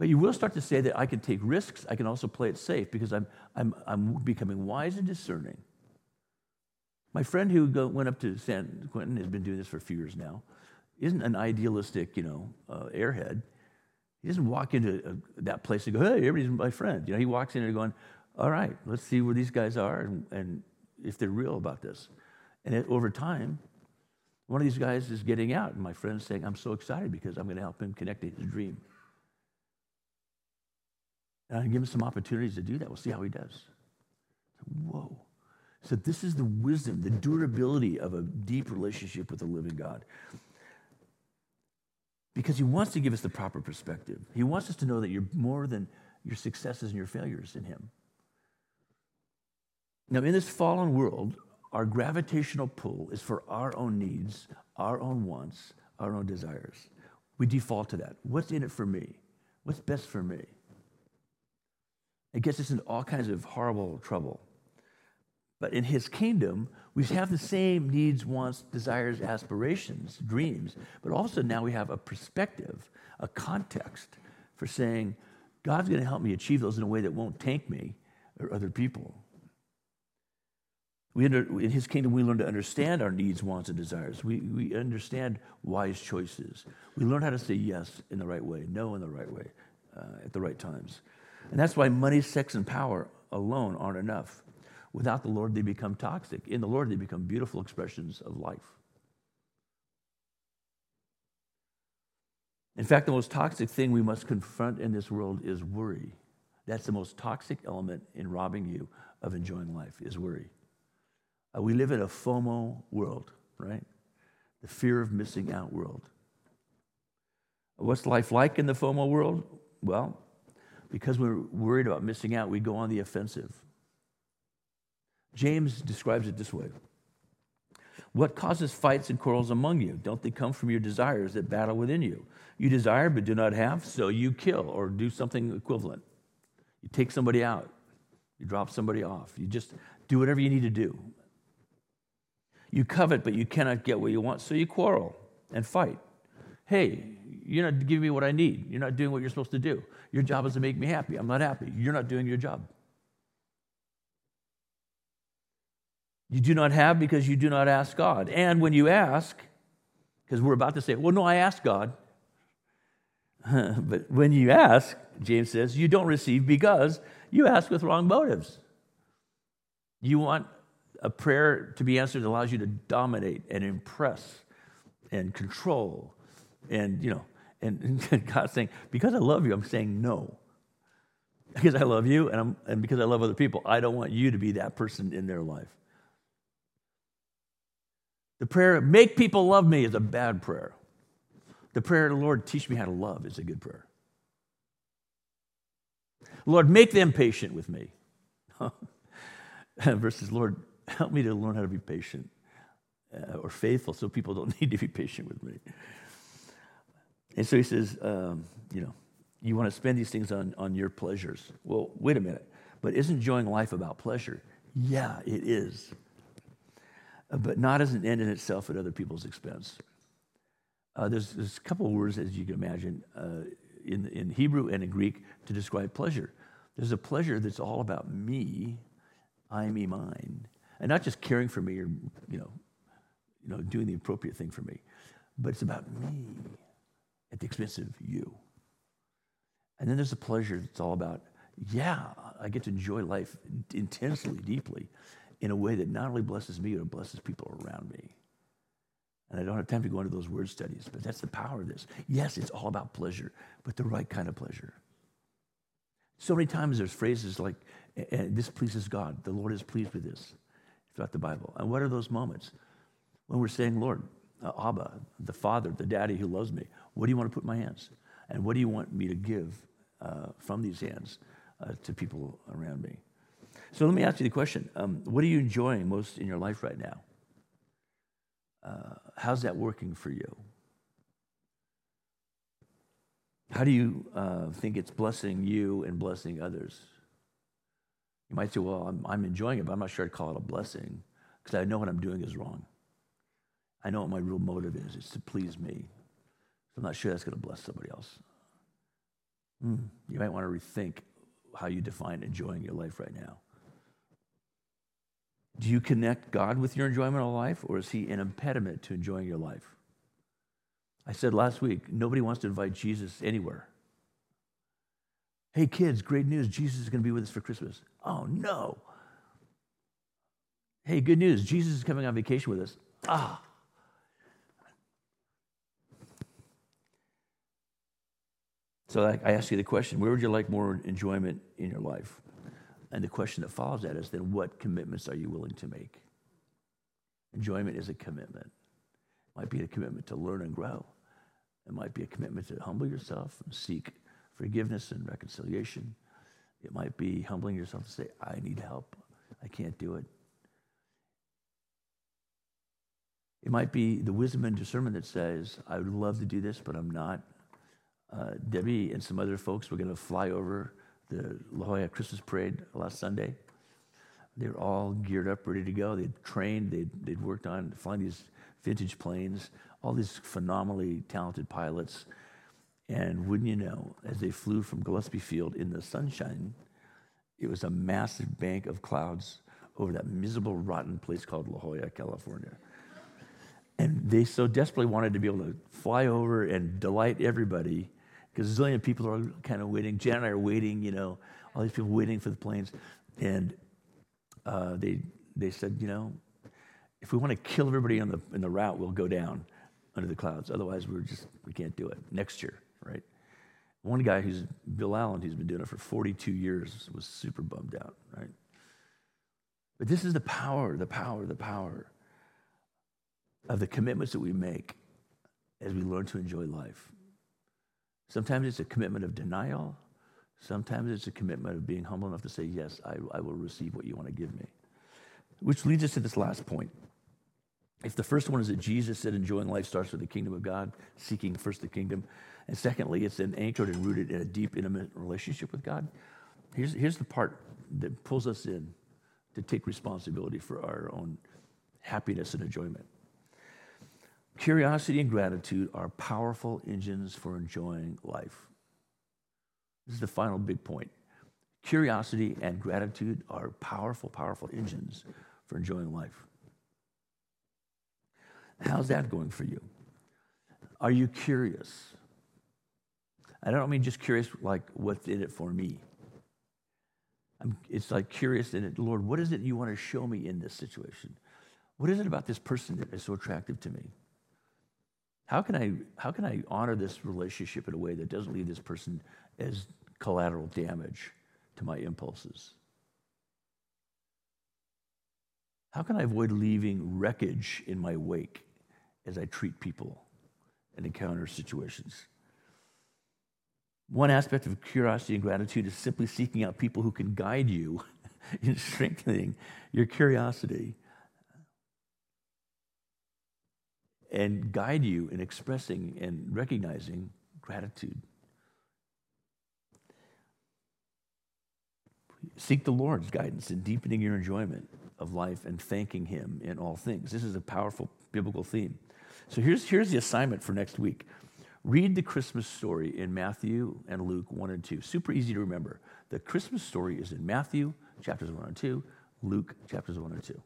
But you will start to say that I can take risks. I can also play it safe because I'm, I'm, I'm becoming wise and discerning. My friend who go, went up to San Quentin has been doing this for a few years now. Isn't an idealistic, you know, uh, airhead. He doesn't walk into uh, that place and go, "Hey, everybody's my friend." You know, he walks in and going, "All right, let's see where these guys are and, and if they're real about this." And it, over time, one of these guys is getting out, and my friend's saying, "I'm so excited because I'm going to help him connect to his dream." Uh, and I give him some opportunities to do that. We'll see how he does. Whoa. So, this is the wisdom, the durability of a deep relationship with the living God. Because he wants to give us the proper perspective. He wants us to know that you're more than your successes and your failures in him. Now, in this fallen world, our gravitational pull is for our own needs, our own wants, our own desires. We default to that. What's in it for me? What's best for me? It gets us into all kinds of horrible trouble. But in his kingdom, we have the same needs, wants, desires, aspirations, dreams, but also now we have a perspective, a context for saying, God's going to help me achieve those in a way that won't tank me or other people. We under, in his kingdom, we learn to understand our needs, wants, and desires. We, we understand wise choices. We learn how to say yes in the right way, no in the right way, uh, at the right times. And that's why money, sex, and power alone aren't enough. Without the Lord, they become toxic. In the Lord, they become beautiful expressions of life. In fact, the most toxic thing we must confront in this world is worry. That's the most toxic element in robbing you of enjoying life, is worry. Uh, we live in a FOMO world, right? The fear of missing out world. What's life like in the FOMO world? Well, because we're worried about missing out, we go on the offensive. James describes it this way What causes fights and quarrels among you? Don't they come from your desires that battle within you? You desire but do not have, so you kill or do something equivalent. You take somebody out, you drop somebody off, you just do whatever you need to do. You covet, but you cannot get what you want, so you quarrel and fight. Hey, you're not giving me what I need. You're not doing what you're supposed to do. Your job is to make me happy. I'm not happy. You're not doing your job. You do not have because you do not ask God. And when you ask, because we're about to say, well, no, I asked God. but when you ask, James says, you don't receive because you ask with wrong motives. You want a prayer to be answered that allows you to dominate and impress and control and, you know, and, and God's saying, because I love you, I'm saying no. Because I love you and, I'm, and because I love other people, I don't want you to be that person in their life. The prayer, make people love me, is a bad prayer. The prayer, Lord, teach me how to love, is a good prayer. Lord, make them patient with me. Versus, Lord, help me to learn how to be patient uh, or faithful so people don't need to be patient with me. And so he says, um, you know, you want to spend these things on, on your pleasures. Well, wait a minute. But isn't enjoying life about pleasure? Yeah, it is. Uh, but not as an end in itself at other people's expense. Uh, there's, there's a couple of words, as you can imagine, uh, in, in Hebrew and in Greek to describe pleasure. There's a pleasure that's all about me, I, me, mine, and not just caring for me or you know, you know, doing the appropriate thing for me, but it's about me at the expense of you. And then there's a pleasure that's all about, yeah, I get to enjoy life intensely, deeply, in a way that not only blesses me, but blesses people around me. And I don't have time to go into those word studies, but that's the power of this. Yes, it's all about pleasure, but the right kind of pleasure. So many times there's phrases like, this pleases God. The Lord is pleased with this throughout the Bible. And what are those moments? When we're saying, Lord, uh, Abba, the Father, the Daddy who loves me, what do you want to put in my hands? And what do you want me to give uh, from these hands uh, to people around me? So let me ask you the question um, What are you enjoying most in your life right now? Uh, how's that working for you? How do you uh, think it's blessing you and blessing others? You might say, Well, I'm, I'm enjoying it, but I'm not sure I'd call it a blessing because I know what I'm doing is wrong. I know what my real motive is it's to please me. So I'm not sure that's going to bless somebody else. Mm, you might want to rethink how you define enjoying your life right now. Do you connect God with your enjoyment of life, or is He an impediment to enjoying your life? I said last week, nobody wants to invite Jesus anywhere. Hey, kids, great news. Jesus is going to be with us for Christmas. Oh, no. Hey, good news. Jesus is coming on vacation with us. Ah. So I, I ask you the question where would you like more enjoyment in your life? And the question that follows that is then what commitments are you willing to make? Enjoyment is a commitment. It might be a commitment to learn and grow. It might be a commitment to humble yourself and seek forgiveness and reconciliation. It might be humbling yourself to say, I need help. I can't do it. It might be the wisdom and discernment that says, I would love to do this, but I'm not. Uh, Debbie and some other folks were going to fly over the La Jolla Christmas parade last Sunday. They were all geared up, ready to go. They'd trained, they'd, they'd worked on flying these vintage planes, all these phenomenally talented pilots. And wouldn't you know, as they flew from Gillespie Field in the sunshine, it was a massive bank of clouds over that miserable, rotten place called La Jolla, California. And they so desperately wanted to be able to fly over and delight everybody because a zillion people are kind of waiting. Jan and I are waiting, you know, all these people waiting for the planes. And uh, they, they said, you know, if we want to kill everybody on the, in the route, we'll go down under the clouds. Otherwise, we're just, we can't do it next year, right? One guy who's Bill Allen, who's been doing it for 42 years, was super bummed out, right? But this is the power, the power, the power of the commitments that we make as we learn to enjoy life. Sometimes it's a commitment of denial. Sometimes it's a commitment of being humble enough to say, Yes, I, I will receive what you want to give me. Which leads us to this last point. If the first one is that Jesus said enjoying life starts with the kingdom of God, seeking first the kingdom, and secondly, it's then anchored and rooted in a deep, intimate relationship with God. Here's, here's the part that pulls us in to take responsibility for our own happiness and enjoyment. Curiosity and gratitude are powerful engines for enjoying life. This is the final big point. Curiosity and gratitude are powerful, powerful engines for enjoying life. How's that going for you? Are you curious? I don't mean just curious, like, what's in it for me? I'm, it's like curious in it, Lord, what is it you want to show me in this situation? What is it about this person that is so attractive to me? How can I, how can I honor this relationship in a way that doesn't leave this person as collateral damage to my impulses? How can I avoid leaving wreckage in my wake as I treat people and encounter situations? One aspect of curiosity and gratitude is simply seeking out people who can guide you in strengthening your curiosity and guide you in expressing and recognizing gratitude. Seek the Lord's guidance in deepening your enjoyment of life and thanking Him in all things. This is a powerful biblical theme. So here's, here's the assignment for next week read the Christmas story in Matthew and Luke 1 and 2. Super easy to remember. The Christmas story is in Matthew chapters 1 and 2, Luke chapters 1 and 2.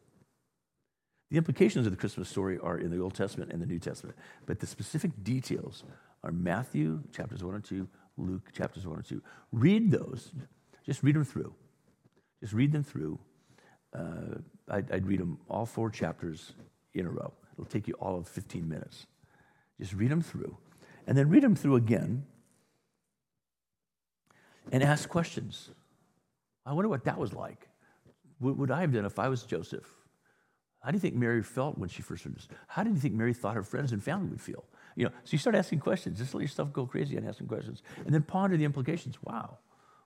The implications of the Christmas story are in the Old Testament and the New Testament, but the specific details are Matthew chapters 1 and 2, Luke chapters 1 and 2. Read those, just read them through. Just read them through uh, I'd, I'd read them all four chapters in a row. It'll take you all of 15 minutes. Just read them through, and then read them through again and ask questions. I wonder what that was like. What would I have done if I was Joseph? How do you think Mary felt when she first heard this? How did you think Mary thought her friends and family would feel? You know, so you start asking questions. Just let yourself go crazy and asking questions, and then ponder the implications. Wow,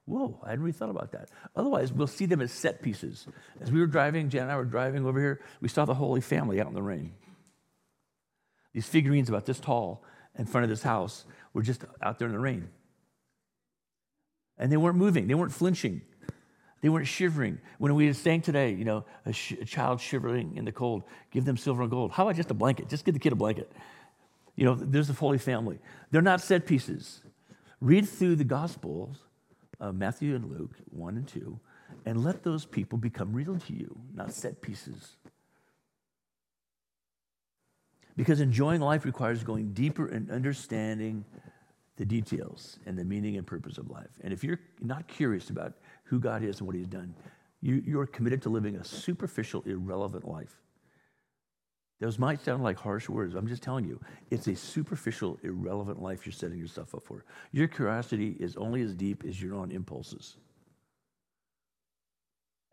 whoa, I hadn't really thought about that. Otherwise, we'll see them as set pieces. As we were driving, Jan and I were driving over here, we saw the Holy Family out in the rain. These figurines about this tall in front of this house were just out there in the rain. And they weren't moving, they weren't flinching. They weren't shivering. When we were saying today, you know, a, sh- a, child shivering in the cold, give them silver and gold. How about just a blanket? Just give the kid a blanket. You know, there's the Holy Family. They're not set pieces. Read through the Gospels, uh, Matthew and Luke, 1 and 2, and let those people become real to you, not set pieces. Because enjoying life requires going deeper and understanding the details and the meaning and purpose of life. And if you're not curious about who God is and what He's done, you, you're committed to living a superficial, irrelevant life. Those might sound like harsh words. I'm just telling you, it's a superficial, irrelevant life you're setting yourself up for. Your curiosity is only as deep as your own impulses.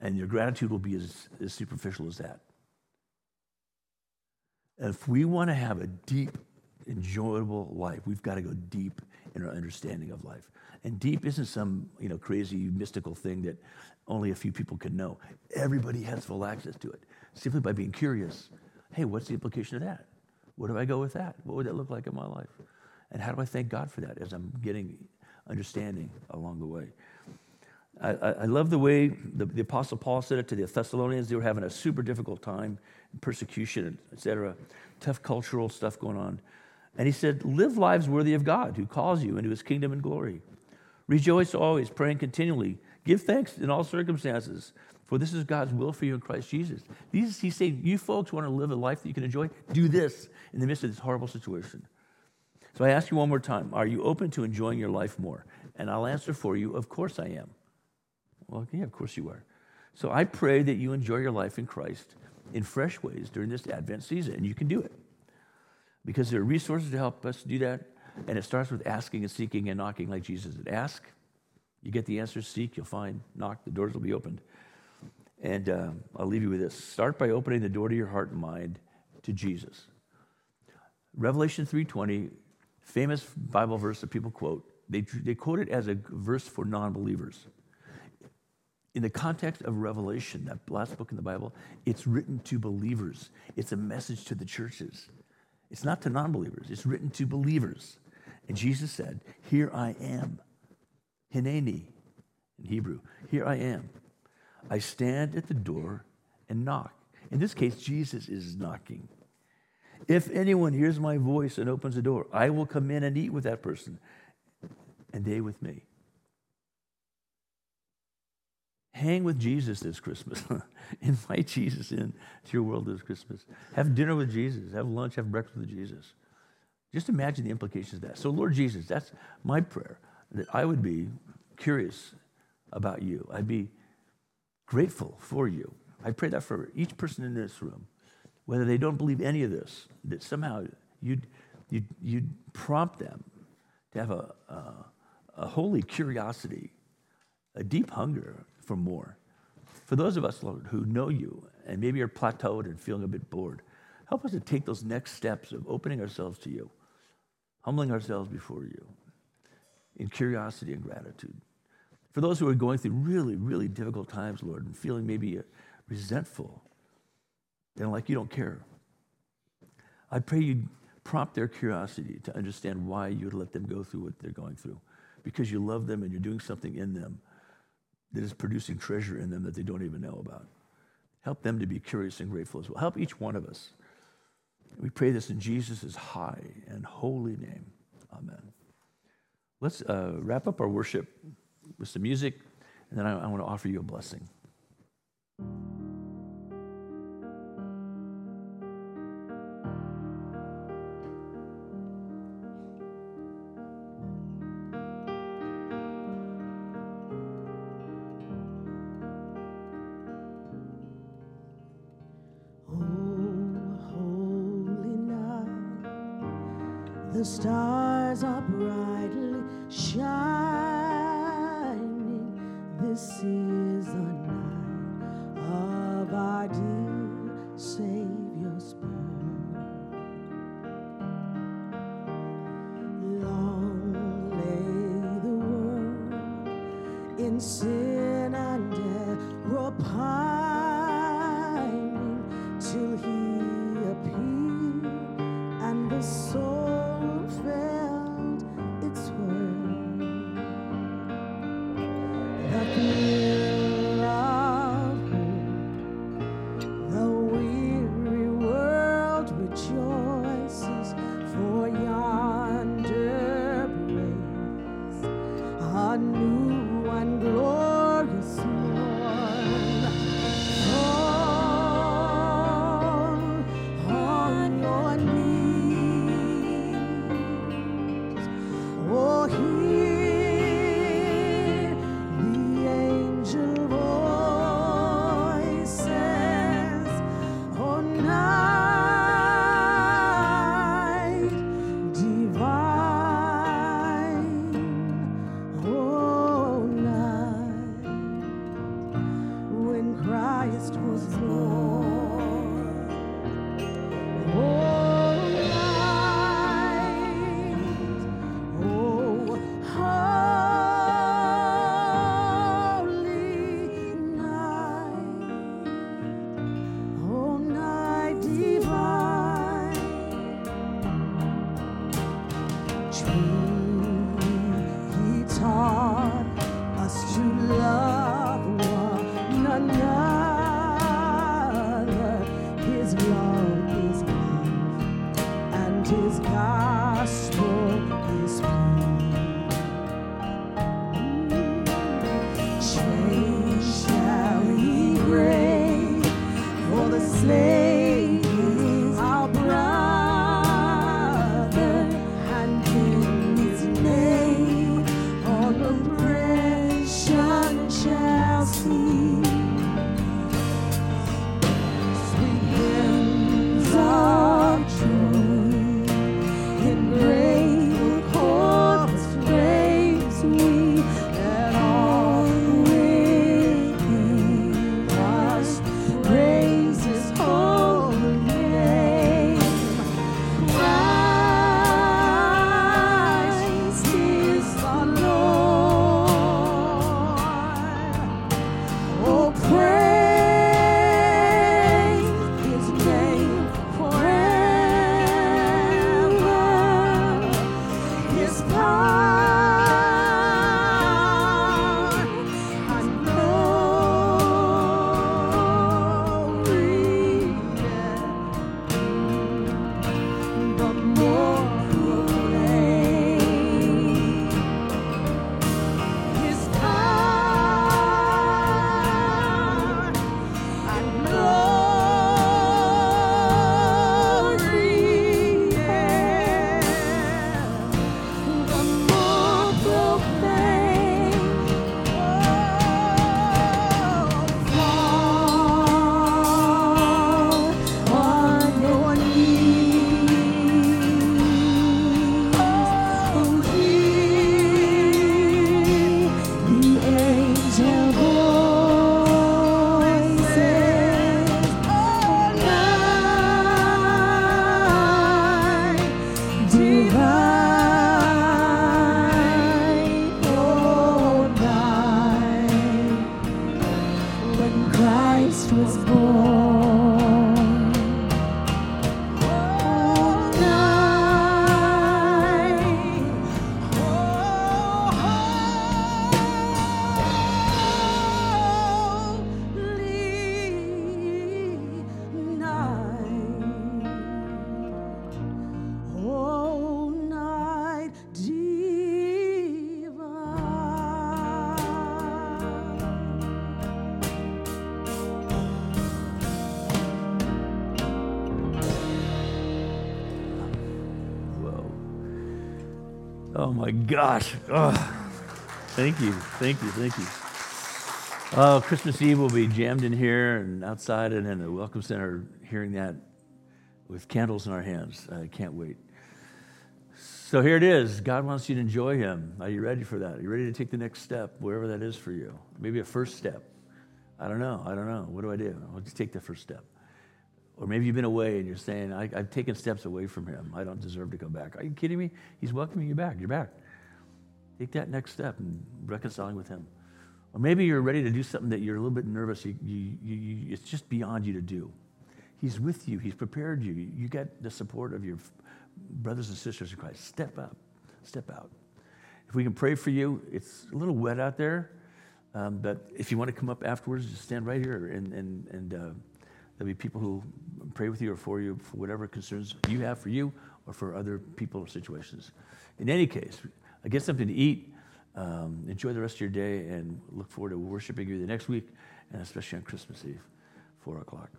And your gratitude will be as, as superficial as that. And if we want to have a deep, enjoyable life, we've got to go deep in our understanding of life. And deep isn't some you know, crazy mystical thing that only a few people can know. Everybody has full access to it simply by being curious. Hey, what's the implication of that? Where do I go with that? What would that look like in my life? And how do I thank God for that as I'm getting understanding along the way? I, I love the way the, the, Apostle Paul said it to the Thessalonians. They were having a super difficult time, persecution, and etc., tough cultural stuff going on. And he said, Live lives worthy of God who calls you into his kingdom and glory. Rejoice always, praying continually. Give thanks in all circumstances, for this is God's will for you in Christ Jesus. These, he's saying, You folks want to live a life that you can enjoy? Do this in the midst of this horrible situation. So I ask you one more time Are you open to enjoying your life more? And I'll answer for you, Of course I am. Well, yeah, of course you are. So I pray that you enjoy your life in Christ in fresh ways during this Advent season, and you can do it because there are resources to help us do that. And it starts with asking and seeking and knocking, like Jesus did. Ask, you get the answer. Seek, you'll find. Knock, the doors will be opened. And uh, I'll leave you with this. Start by opening the door to your heart and mind to Jesus. Revelation 3:20, famous Bible verse that people quote. They, they quote it as a verse for non-believers in the context of Revelation, that last book in the Bible, it's written to believers. It's a message to the churches. It's not to non believers, it's written to believers. And Jesus said, Here I am. Hineni in Hebrew. Here I am. I stand at the door and knock. In this case, Jesus is knocking. If anyone hears my voice and opens the door, I will come in and eat with that person, and they with me. Hang with Jesus this Christmas. Invite Jesus in to your world this Christmas. Have dinner with Jesus. Have lunch, have breakfast with Jesus. Just imagine the implications of that. So, Lord Jesus, that's my prayer that I would be curious about you. I'd be grateful for you. I pray that for each person in this room, whether they don't believe any of this, that somehow you'd, you'd, you'd prompt them to have a, a, a holy curiosity, a deep hunger for more. For those of us, Lord, who know you and maybe are plateaued and feeling a bit bored, help us to take those next steps of opening ourselves to you, humbling ourselves before you in curiosity and gratitude. For those who are going through really, really difficult times, Lord, and feeling maybe uh, resentful and like you don't care, I pray you prompt their curiosity to understand why you would let them go through what they're going through because you love them and you're doing something in them that is producing treasure in them that they don't even know about. Help them to be curious and grateful as well. Help each one of us. We pray this in Jesus' high and holy name. Amen. Let's uh, wrap up our worship with some music, and then I, I want to offer you a blessing. Gosh. Thank you. Thank you. Thank you. Oh, Christmas Eve will be jammed in here and outside and in the Welcome Center, hearing that with candles in our hands. I can't wait. So here it is. God wants you to enjoy Him. Are you ready for that? Are you ready to take the next step, wherever that is for you? Maybe a first step. I don't know. I don't know. What do I do? I'll just take the first step. Or maybe you've been away and you're saying, I, have taken steps away from Him. I don't deserve to come back. Are you kidding me? He's welcoming you back. You're back. Take that next step and reconciling with Him. Or maybe you're ready to do something that you're a little bit nervous. You, you, you, it's just beyond you to do. He's with you. He's prepared you. You get the support of your brothers and sisters in Christ. Step up. Step out. If we can pray for you, it's a little wet out there. Um, but if you want to come up afterwards, just stand right here, and, and, and uh, there'll be people who pray with you or for you for whatever concerns you have for you or for other people or situations. In any case, get something to eat, um, enjoy the rest of your day, and look forward to worshiping you the next week, and especially on Christmas Eve, 4 o'clock.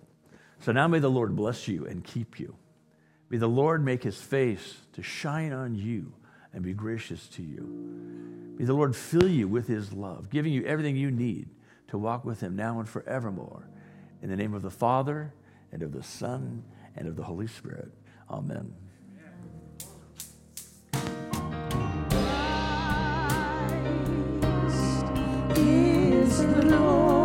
So now may the Lord bless you and keep you. May the Lord make his face to shine on you and be gracious to you. May the Lord fill you with his love, giving you everything you need to walk with him now and forevermore. In the name of the Father, and of the Son, and of the Holy Spirit. Amen. Is the Lord.